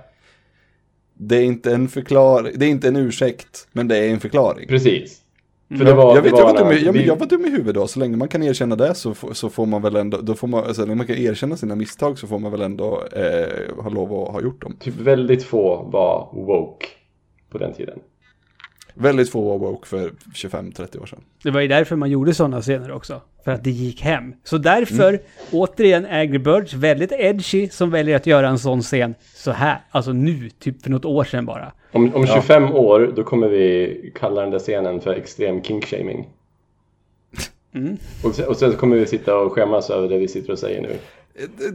S2: det är inte en förklaring, det är inte en ursäkt, men det är en förklaring.
S3: Precis. För
S2: Ja,
S3: det var,
S2: jag, vet,
S3: det
S2: jag,
S3: var
S2: var dum, i-
S3: när
S2: ja, men
S3: vi-
S2: jag var dum i huvudet då, så länge man kan erkänna det så, får- så får man väl ändå, då får man, alltså, när man kan erkänna sina misstag så får man väl ändå eh, ha lov att ha gjort dem.
S3: Typ väldigt få var woke på den tiden.
S2: Väldigt få var woke för 25-30 år sedan.
S1: Det var ju därför man gjorde sådana scener också. För att det gick hem. Så därför, återigen, Angry Birds, väldigt edgy, som väljer att göra en sån scen så här. Alltså nu, typ för något år sedan bara.
S3: Om, om 25 år då kommer vi kalla den där scenen för extrem kinkshaming.
S1: Mm.
S3: Och, sen, och sen kommer vi sitta och skämmas över det vi sitter och säger nu.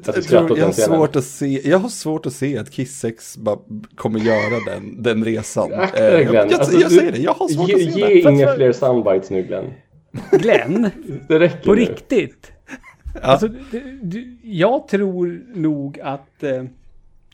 S2: Jag, tror, jag, har svårt att se, jag har svårt att se att Kissex bara kommer göra den, den resan.
S3: Akta
S2: Eh,
S3: dig
S2: jag,
S3: Glenn.
S2: jag,
S3: Alltså,
S2: jag
S3: du-
S2: säger det, jag har svårt
S3: ge,
S2: att se
S3: Ge
S2: det.
S3: inga fler soundbites nu Glenn.
S1: Glenn,
S3: Det räcker
S1: på
S3: nu.
S1: riktigt. Alltså, du, du, jag tror nog att eh,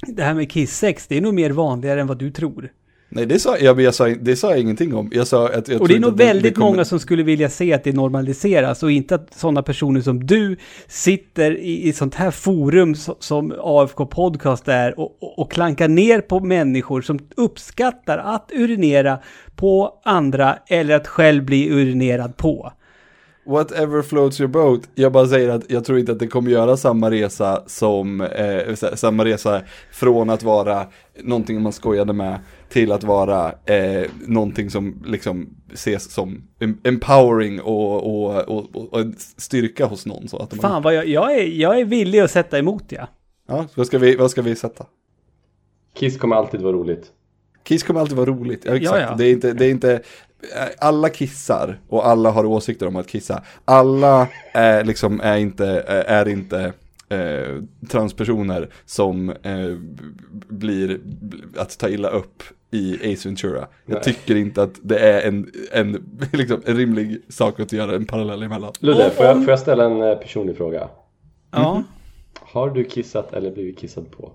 S1: det här med kissex, det är nog mer vanligare än vad du tror.
S2: Nej, det sa jag, jag sa, det sa jag ingenting om. Jag sa att jag
S1: Och det är nog
S2: det
S1: väldigt
S2: kommer-
S1: många som skulle vilja se att det normaliseras och inte att sådana personer som du sitter i, i sånt här forum som, som AFK Podcast är och, och, och klankar ner på människor som uppskattar att urinera på andra eller att själv bli urinerad på.
S2: Whatever floats your boat. Jag bara säger att jag tror inte att det kommer göra samma resa som, eh, samma resa från att vara någonting man skojade med till att vara eh, någonting som liksom ses som em- empowering och, och, och, och, styrka hos någon. Så att de
S1: Fan vad jag, jag, är, jag är villig att sätta emot ja.
S2: Ja, vad ska, vi, vad ska vi sätta?
S3: Kiss kommer alltid vara roligt.
S2: Kiss kommer alltid vara roligt, ja, exakt.
S1: Ja, ja.
S2: Det, är inte, det är inte, eh, alla kissar och alla har åsikter om att kissa. Alla är, liksom, är inte, eh, är inte eh, transpersoner som eh, blir att ta illa upp i Ace Ventura. Jag
S3: Nej.
S2: tycker inte att det är en, en, liksom, en rimlig sak att göra en parallell emellan.
S3: Ludde, får jag, får jag ställa en eh, personlig fråga?
S1: Ja,
S3: Har du kissat eller blivit kissad på?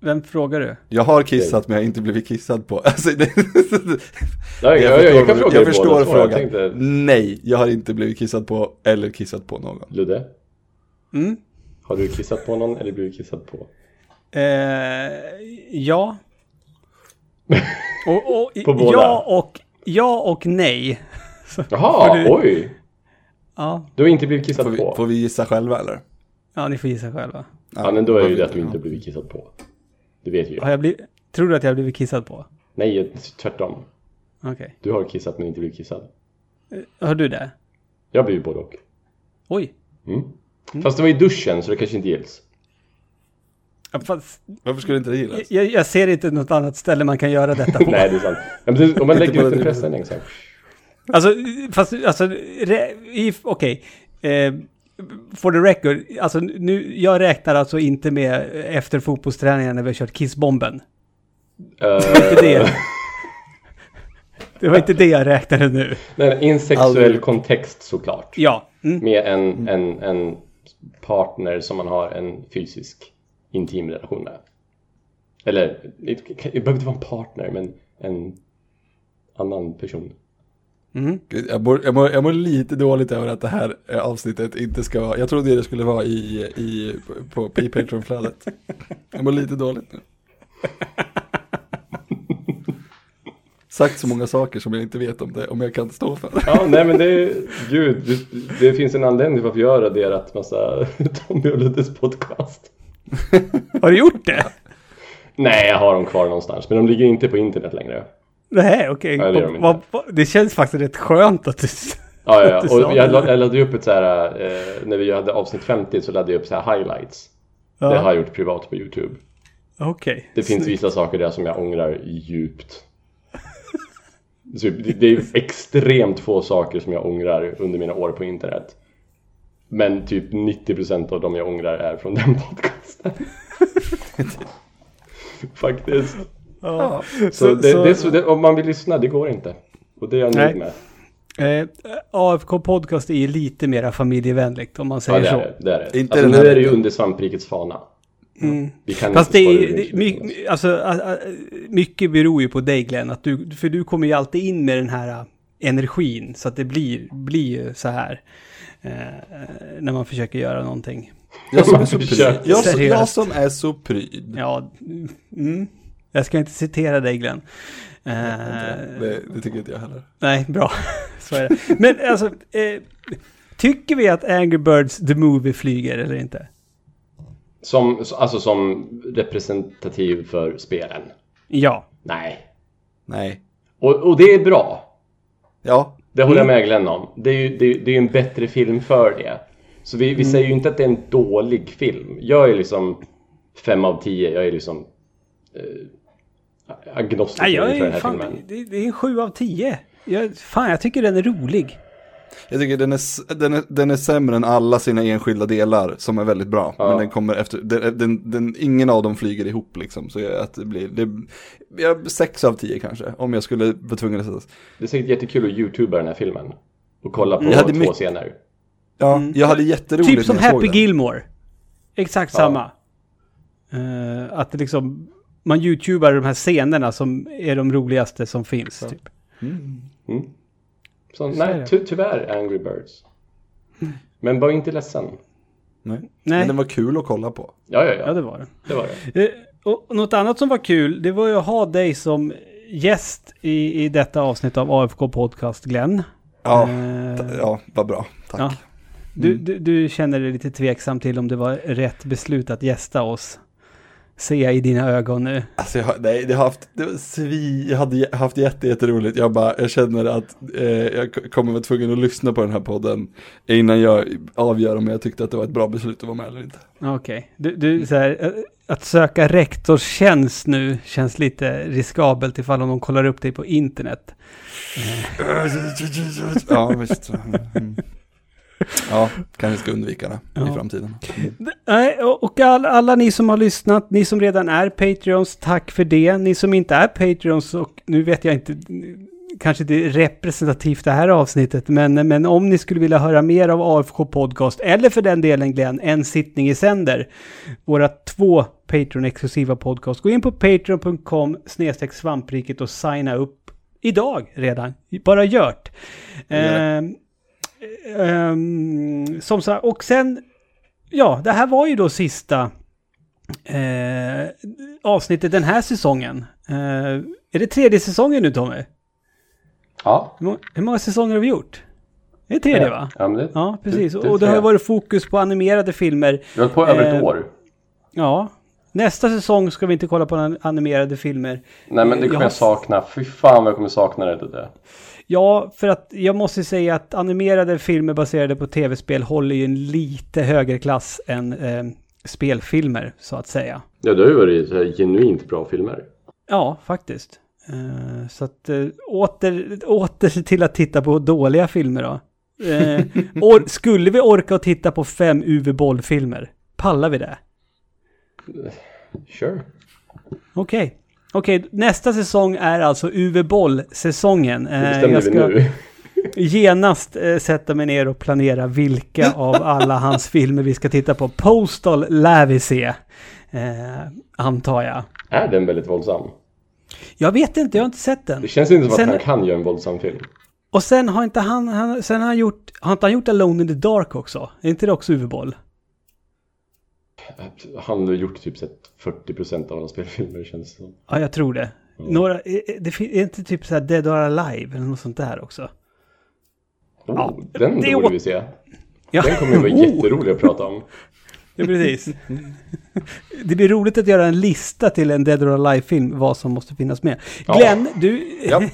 S1: vem frågar du?
S2: Jag har kissat men jag har inte blivit kissad på. Alltså, det,
S3: Jag, jag, jag, jag kan fråga
S2: jag förstår frågan.
S3: Jag tänkte,
S2: Nej, jag har inte blivit kissad på eller kissat på någon.
S3: Ludde,
S1: Mm?
S3: har du kissat på någon eller blivit kissad på?
S1: Eh, ja. Och, och,
S3: På båda?
S1: Ja och, ja och nej.
S3: Jaha,
S1: du-
S3: oj!
S1: Ja,
S3: Du har inte blivit kissad
S2: Får vi,
S3: på?
S2: får vi gissa själva eller?
S1: ja, ni får gissa själva.
S3: Ja, men då är
S2: vad
S3: ju
S2: vi-
S3: det att du inte har blivit kissad på. Det vet ju.
S1: Har jag blivit, tror du att jag har blivit kissad på?
S3: Nej, tvärtom.
S1: Okej.
S3: Du har kissat men inte blivit kissad.
S1: Har du det?
S3: Jag har blivit både och.
S1: Oj.
S3: Mm. Fast det var i duschen så det kanske inte gills.
S1: Ja, Fast,
S2: Varför skulle inte det gillas?
S1: jag, jag ser inte något annat ställe man kan göra detta på.
S3: Nej, det är sant. Ja, men det- om man lägger ut en
S2: det.
S3: pressändning så.
S1: Alltså, fast alltså, okej. Eh, for the record, alltså nu, jag räknar alltså inte med efter fotbollsträningen när vi har kört kissbomben.
S3: Eh,
S1: Inte det. Det var inte det jag räknade nu.
S3: Nej, i en sexuell
S2: Aldrig.
S3: kontext såklart.
S1: Ja. Mm.
S3: Med en, en, en partner som man har en fysisk intim relation med. Eller, det behöver inte vara en partner, men en annan person.
S2: Gud, Jag mår, jag, mår, jag mår lite dåligt över att det här eh, avsnittet inte ska vara, jag trodde det skulle vara i, i, på, på Patreon-flödet. Jag mår lite dåligt nu. Sagt så många saker som jag inte vet om det, om jag kan stå för.
S3: Ja, nej men det är, gud, det, det finns en anledning varför jag har raderat massa Tommy och Luddes podcast.
S1: Har du gjort det?
S3: Nej, jag har dem kvar någonstans, men de ligger inte på internet längre.
S1: Nej, okej.
S3: Nej, det de
S1: Det känns faktiskt rätt skönt att du...
S3: Ja, ja, ja. och jag, jag laddade upp ett så här, eh, när vi hade avsnitt 50 så laddade jag upp så här highlights. Det har
S1: Ja,
S3: jag gjort privat på YouTube.
S1: okej.
S3: Det finns vissa saker där som jag ångrar djupt. Så det, är extremt få saker som jag ångrar under mina år på internet. Men typ 90% av dem jag ångrar är från den podcasten. Faktiskt.
S1: Ja.
S3: Så,
S1: Så-
S3: det,
S1: så-
S3: det, är så det, om man vill lyssna, det går inte. Och det är jag nöjd med.
S1: Eh, AFK Podcast är ju lite mera familjevänligt om man
S3: Ja,
S1: säger
S3: det är
S1: så.
S3: det. det, är det.
S2: Inte
S3: alltså, nu är det ju under svamprikets fana. Vi kan
S1: Fast
S3: inte
S1: det är,
S3: ur
S1: det,
S3: det.
S1: my, alltså, mycket beror ju på dig Glenn, att du, för du kommer ju alltid in med den här ä, energin, så att det blir, blir ju så här. Eh, när man försöker göra någonting.
S2: Jag som är så pryd. Jag, som- jag som är så pryd.
S1: Ja, mm, jag ska inte citera dig Glenn. Eh,
S2: Det, det tycker inte jag heller.
S1: nej, bra. så är det. Men alltså, eh, tycker vi att Angry Birds The Movie flyger eller inte?
S3: Som, alltså som representativ för spelen.
S1: Ja.
S3: Nej.
S2: Nej.
S3: Och, och det är bra.
S2: Ja.
S3: Det håller
S1: Mm.
S3: jag med Glenn om. Det är ju det, det är en bättre film för det. Så vi, vi
S1: Mm.
S3: säger ju inte att det är en dålig film. Jag är liksom fem av tio. Jag är liksom eh, agnostisk
S1: Nej, jag
S3: den
S1: är,
S3: här
S1: fan,
S3: filmen.
S1: det, det är en sju av tio. Jag, fan, jag tycker den är rolig.
S2: Jag tycker den är, den, är, den är sämre än alla sina enskilda delar som är väldigt bra.
S3: Ja.
S2: Men den kommer efter, den, den, den, ingen av dem flyger ihop liksom. Så jag, att det blir, det, jag, sex av tio kanske, om jag skulle vara tvungen att sätta.
S3: Det är säkert jättekul att youtuba den här filmen. Och kolla på
S2: Jag hade
S3: två
S2: mycket-
S3: scener.
S2: Ja, jag hade jätteroligt
S1: Typ som Happy. Gilmore. Exakt
S3: Ja.
S1: samma. Eh, att det liksom, man youtubar de här scenerna som är de roligaste som finns. Typ.
S3: Så, nej, ty, tyvärr Angry Birds. Men var inte ledsen.
S2: Nej.
S1: Nej,
S2: Men den var kul att kolla på.
S3: Ja, ja,
S1: ja
S3: ja.
S1: det var det.
S3: Det var det.
S1: Eh, Och något annat som var kul, det var ju att ha dig som gäst i, i detta avsnitt av AFK Podcast, Glenn.
S2: Ja,
S1: Eh,
S2: ja vad bra. Tack.
S1: ja. Du, du, du känner dig lite tveksam till om det var rätt beslut att gästa oss. Ser jag i dina ögon nu.
S2: Alltså jag, nej, det har haft, det var svi, jag hade haft jätte, jätteroligt. Jag bara, jag känner att eh, jag kommer vara tvungen att lyssna på den här podden innan jag avgör om jag tyckte att det var ett bra beslut att vara med eller inte.
S1: Okej. Du, du, så här, eh, att söka rektorstjänst nu känns lite riskabelt ifall någon kollar upp dig på internet.
S2: Ja, visst. Mm. Ja, kanske ska undvika det
S1: Ja.
S2: i framtiden.
S1: Nej, och och all, alla ni som har lyssnat, ni som redan är Patreons, tack för det. Ni som inte är Patreons, och nu vet jag inte, kanske inte är representativt det här avsnittet, men, men om ni skulle vilja höra mer av AFK Podcast, eller för den delen Glenn, En sittning i sänder, våra två Patreon-exklusiva podcast, gå in på patreon.com snedstreck svampriket och signa upp idag redan. Bara gjort. Ehm, ehm, som sagt, och sen Ja, det här var ju då sista eh, avsnittet den här säsongen. Eh, är det tredje säsongen nu Tommy?
S3: Ja.
S1: Hur, må- hur många säsonger har vi gjort? Det är tredje va?
S3: Ja, det,
S1: Ja, precis.
S3: Det- det
S1: och det har ju
S3: jag.
S1: varit fokus på animerade filmer.
S3: Vi har på över ett
S1: Eh,
S3: år.
S1: Ja. Nästa säsong ska vi inte kolla på an- animerade filmer.
S3: Nej men det
S1: jag
S3: kommer
S1: har-
S3: jag sakna. Fy fan vad jag kommer sakna det. det.
S1: Ja, för att jag måste säga att animerade filmer baserade på tv-spel håller ju en lite högre klass än eh, spelfilmer, så att säga.
S3: Ja det har ju varit så här genuint bra filmer.
S1: Ja, faktiskt. Eh, så att eh, åter, åter till att titta på dåliga filmer då. Eh, or, skulle vi orka att titta på fem Uwe Boll-filmer? Pallar vi det?
S3: Sure.
S1: Okej. Okej, nästa säsong är alltså Uwe Boll-säsongen.
S3: Det
S1: Eh, jag
S3: vi
S1: ska
S3: nu.
S1: genast eh, sätta mig ner och planera vilka av alla hans filmer vi ska titta på. Postal lär vi se, eh, antar jag.
S3: Är den väldigt våldsam?
S1: Jag vet inte, jag har inte sett den.
S3: Det känns inte som
S1: Sen-
S3: att han kan göra en våldsam film.
S1: Och sen har inte han, han, sen har han gjort, har inte han gjort Alone in the Dark också? Är inte det också Uwe Boll?
S3: Han har gjort typ så här 40% av alla spelfilmer känns det som.
S1: Ja, jag tror det. Några, är, det fin- är inte typ så här Dead or Alive eller något sånt där också?
S3: Oh,
S1: Ja,
S3: den
S1: det
S3: borde vi se.
S1: Ja.
S3: Den kommer ju vara
S1: Oh,
S3: jätterolig att prata om.
S1: Ja, precis. Det blir roligt att göra en lista till en Dead or Alive-film, vad som måste finnas med.
S3: Ja.
S1: Glenn, du,
S2: Ja.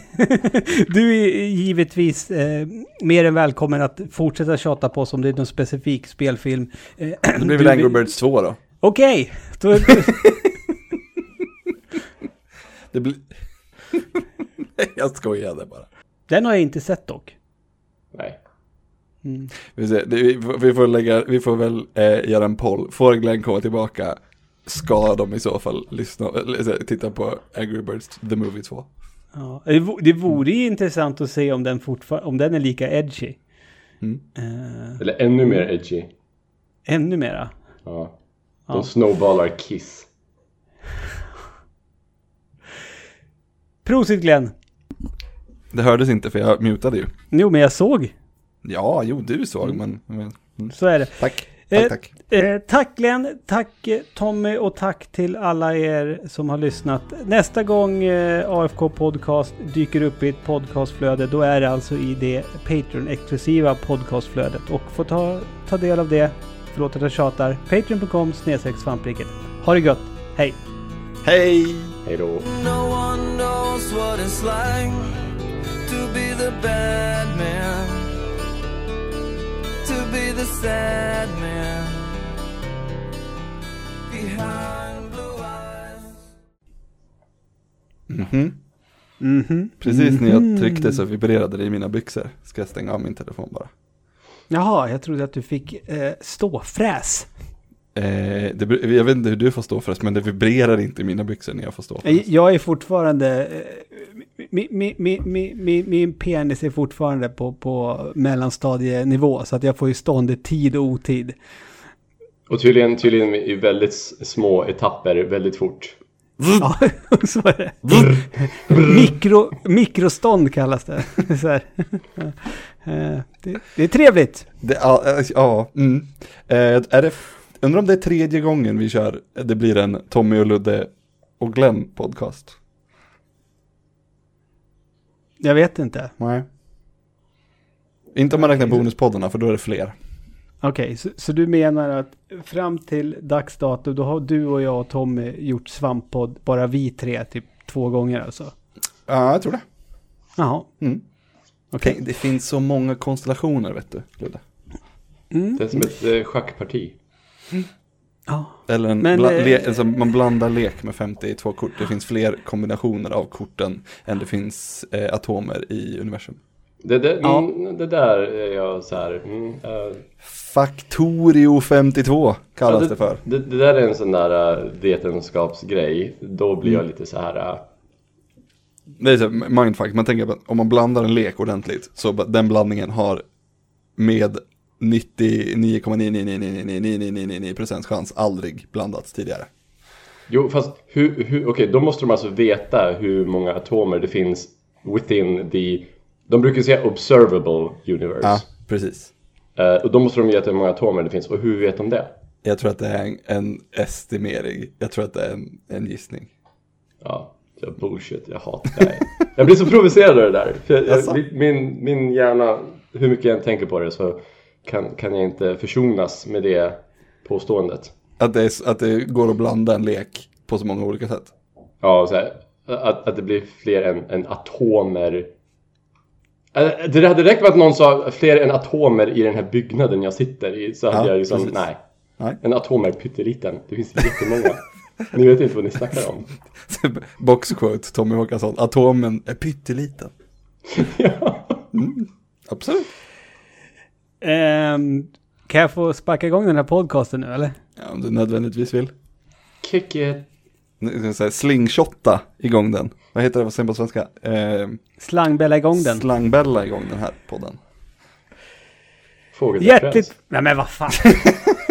S1: du är givetvis eh, mer än välkommen att fortsätta tjata på oss om det är någon specifik spelfilm. Eh,
S2: Det blir
S1: du
S2: väl Angry Birds 2 då?
S1: Okej! Då-
S2: Det blir... jag skojade bara.
S1: Den har jag inte sett dock.
S3: Nej.
S2: Vi, ser, vi, får- lägga, vi får väl eh, göra en poll. Får Glenn komma tillbaka ska de i så fall lyssna, titta på Angry Birds The Movie 2.
S1: Ja, det, vo- det vore ju intressant att se om den, om den är lika edgy.
S2: Mm.
S1: Eh,
S3: Eller ännu mer edgy.
S1: ännu mera.
S3: Ja.
S1: Ja.
S3: De snowballar Kiss.
S1: Prosit Glenn!
S2: Det hördes inte för jag mutade ju.
S1: Jo, men jag såg.
S2: Ja, jo du såg men, men mm.
S1: Så är det.
S2: tack.
S1: Eh,
S2: Tack, tack.
S1: Eh, tack Glenn, tack eh, Tommy och tack till alla er som har lyssnat. Nästa gång eh, AFK Podcast dyker upp i ett podcastflöde, då är det alltså i det Patreon-exklusiva podcastflödet. Och få ta, ta del av det, förlåt att jag tjatar, patreon.com snedstreck svampriket. Ha det gött, hej!
S2: Hej!
S3: Hej då.
S8: No to be the sad man behind blue eyes.
S2: Mhm.
S1: Mhm.
S2: Precis när jag tryckte så vibrerade det i mina byxor. Ska jag stänga av min telefon bara.
S1: Jaha, jag trodde att du fick eh, ståfräs.
S2: Eh, det, jag vet inte hur du får stå för det, men det vibrerar inte i mina byxor när jag får stå för
S1: Eh, Jag är fortfarande... eh, Min, min, min, min, min, min penis är fortfarande på, på mellanstadienivå. Så att jag får ju stånd tid och otid.
S3: Och tydligen, tydligen i väldigt små etapper, väldigt fort.
S1: Ja, så är det. Mikro, mikrostånd kallas det. Så här. Eh, det. Det är trevligt.
S2: Det, ja, eh, ja mm. eh, är det, undrar om det är tredje gången vi kör, det blir en Tommy och Ludde och Glenn podcast.
S1: Jag vet inte.
S2: Nej. Inte om man räknar bonuspoddarna, för då är det fler.
S1: Okej, så, så du menar att fram till dags dato då har du och jag och Tommy gjort svamppodd, bara vi tre, typ två gånger alltså?
S2: Ja, jag tror det.
S1: Jaha.
S2: Mm.
S1: Okej.
S2: Tänk, Det finns så många konstellationer, vet du, Ludde.
S3: Det är som ett eh, schackparti.
S1: Ja.
S2: Eller en
S1: Men,
S2: bla,
S1: eh,
S2: le, alltså man blandar lek med 52 kort. Det finns fler kombinationer av korten än det finns eh, atomer i universum.
S3: Det, det,
S1: Ja.
S3: mm, det där är jag så här. Mm, eh,
S2: Factorio 52 kallas
S3: ja,
S2: det för.
S3: Det, det där är en sån där uh, vetenskapsgrej. Då blir
S2: Mm.
S3: jag lite så här. eh,
S2: Det är så mindfuck, man tänker att om man blandar en lek ordentligt så den blandningen har med 99,999999999% chans aldrig blandats tidigare.
S3: Jo, fast hur, hur, okej, då måste de alltså veta hur många atomer det finns within the... De brukar säga observable universe.
S2: Ja, precis.
S3: Eh, och då måste de veta hur många atomer det finns. Och hur vet de det?
S2: Jag tror att det är en, en estimering, jag tror att det är en, en gissning.
S3: Ja, det är bullshit. Jag hatar det. jag blir så provocerad av det där. För jag, min, min hjärna, hur mycket jag än tänker på det så kan, kan jag inte försonas med det påståendet.
S2: Att det, är, att det går att blanda en lek på så många olika sätt.
S3: Ja, så här, att, att det blir fler än, än atomer. Eh, Det hade räckt med att någon sa fler än atomer i den här byggnaden jag sitter i. Så hade
S2: Ja,
S3: jag liksom,
S2: precis.
S3: nej.
S2: Nej.
S3: En atom är pytteliten. Det finns jättemånga. ni vet inte vad ni snackar om.
S2: Boxquote, Tommy Håkansson, atomen är pytteliten.
S3: ja.
S2: Absolut.
S1: Ehm, kan jag få sparka igång den här podcasten nu eller?
S2: Ja, om du nödvändigtvis vill.
S3: Kick it.
S2: slingshotta igång den. Vad heter det, vad säger på svenska? Eh,
S1: Slangbälla igång den.
S2: Slangbälla igång den här podden.
S1: Hjärtligt... Nej men vad fan.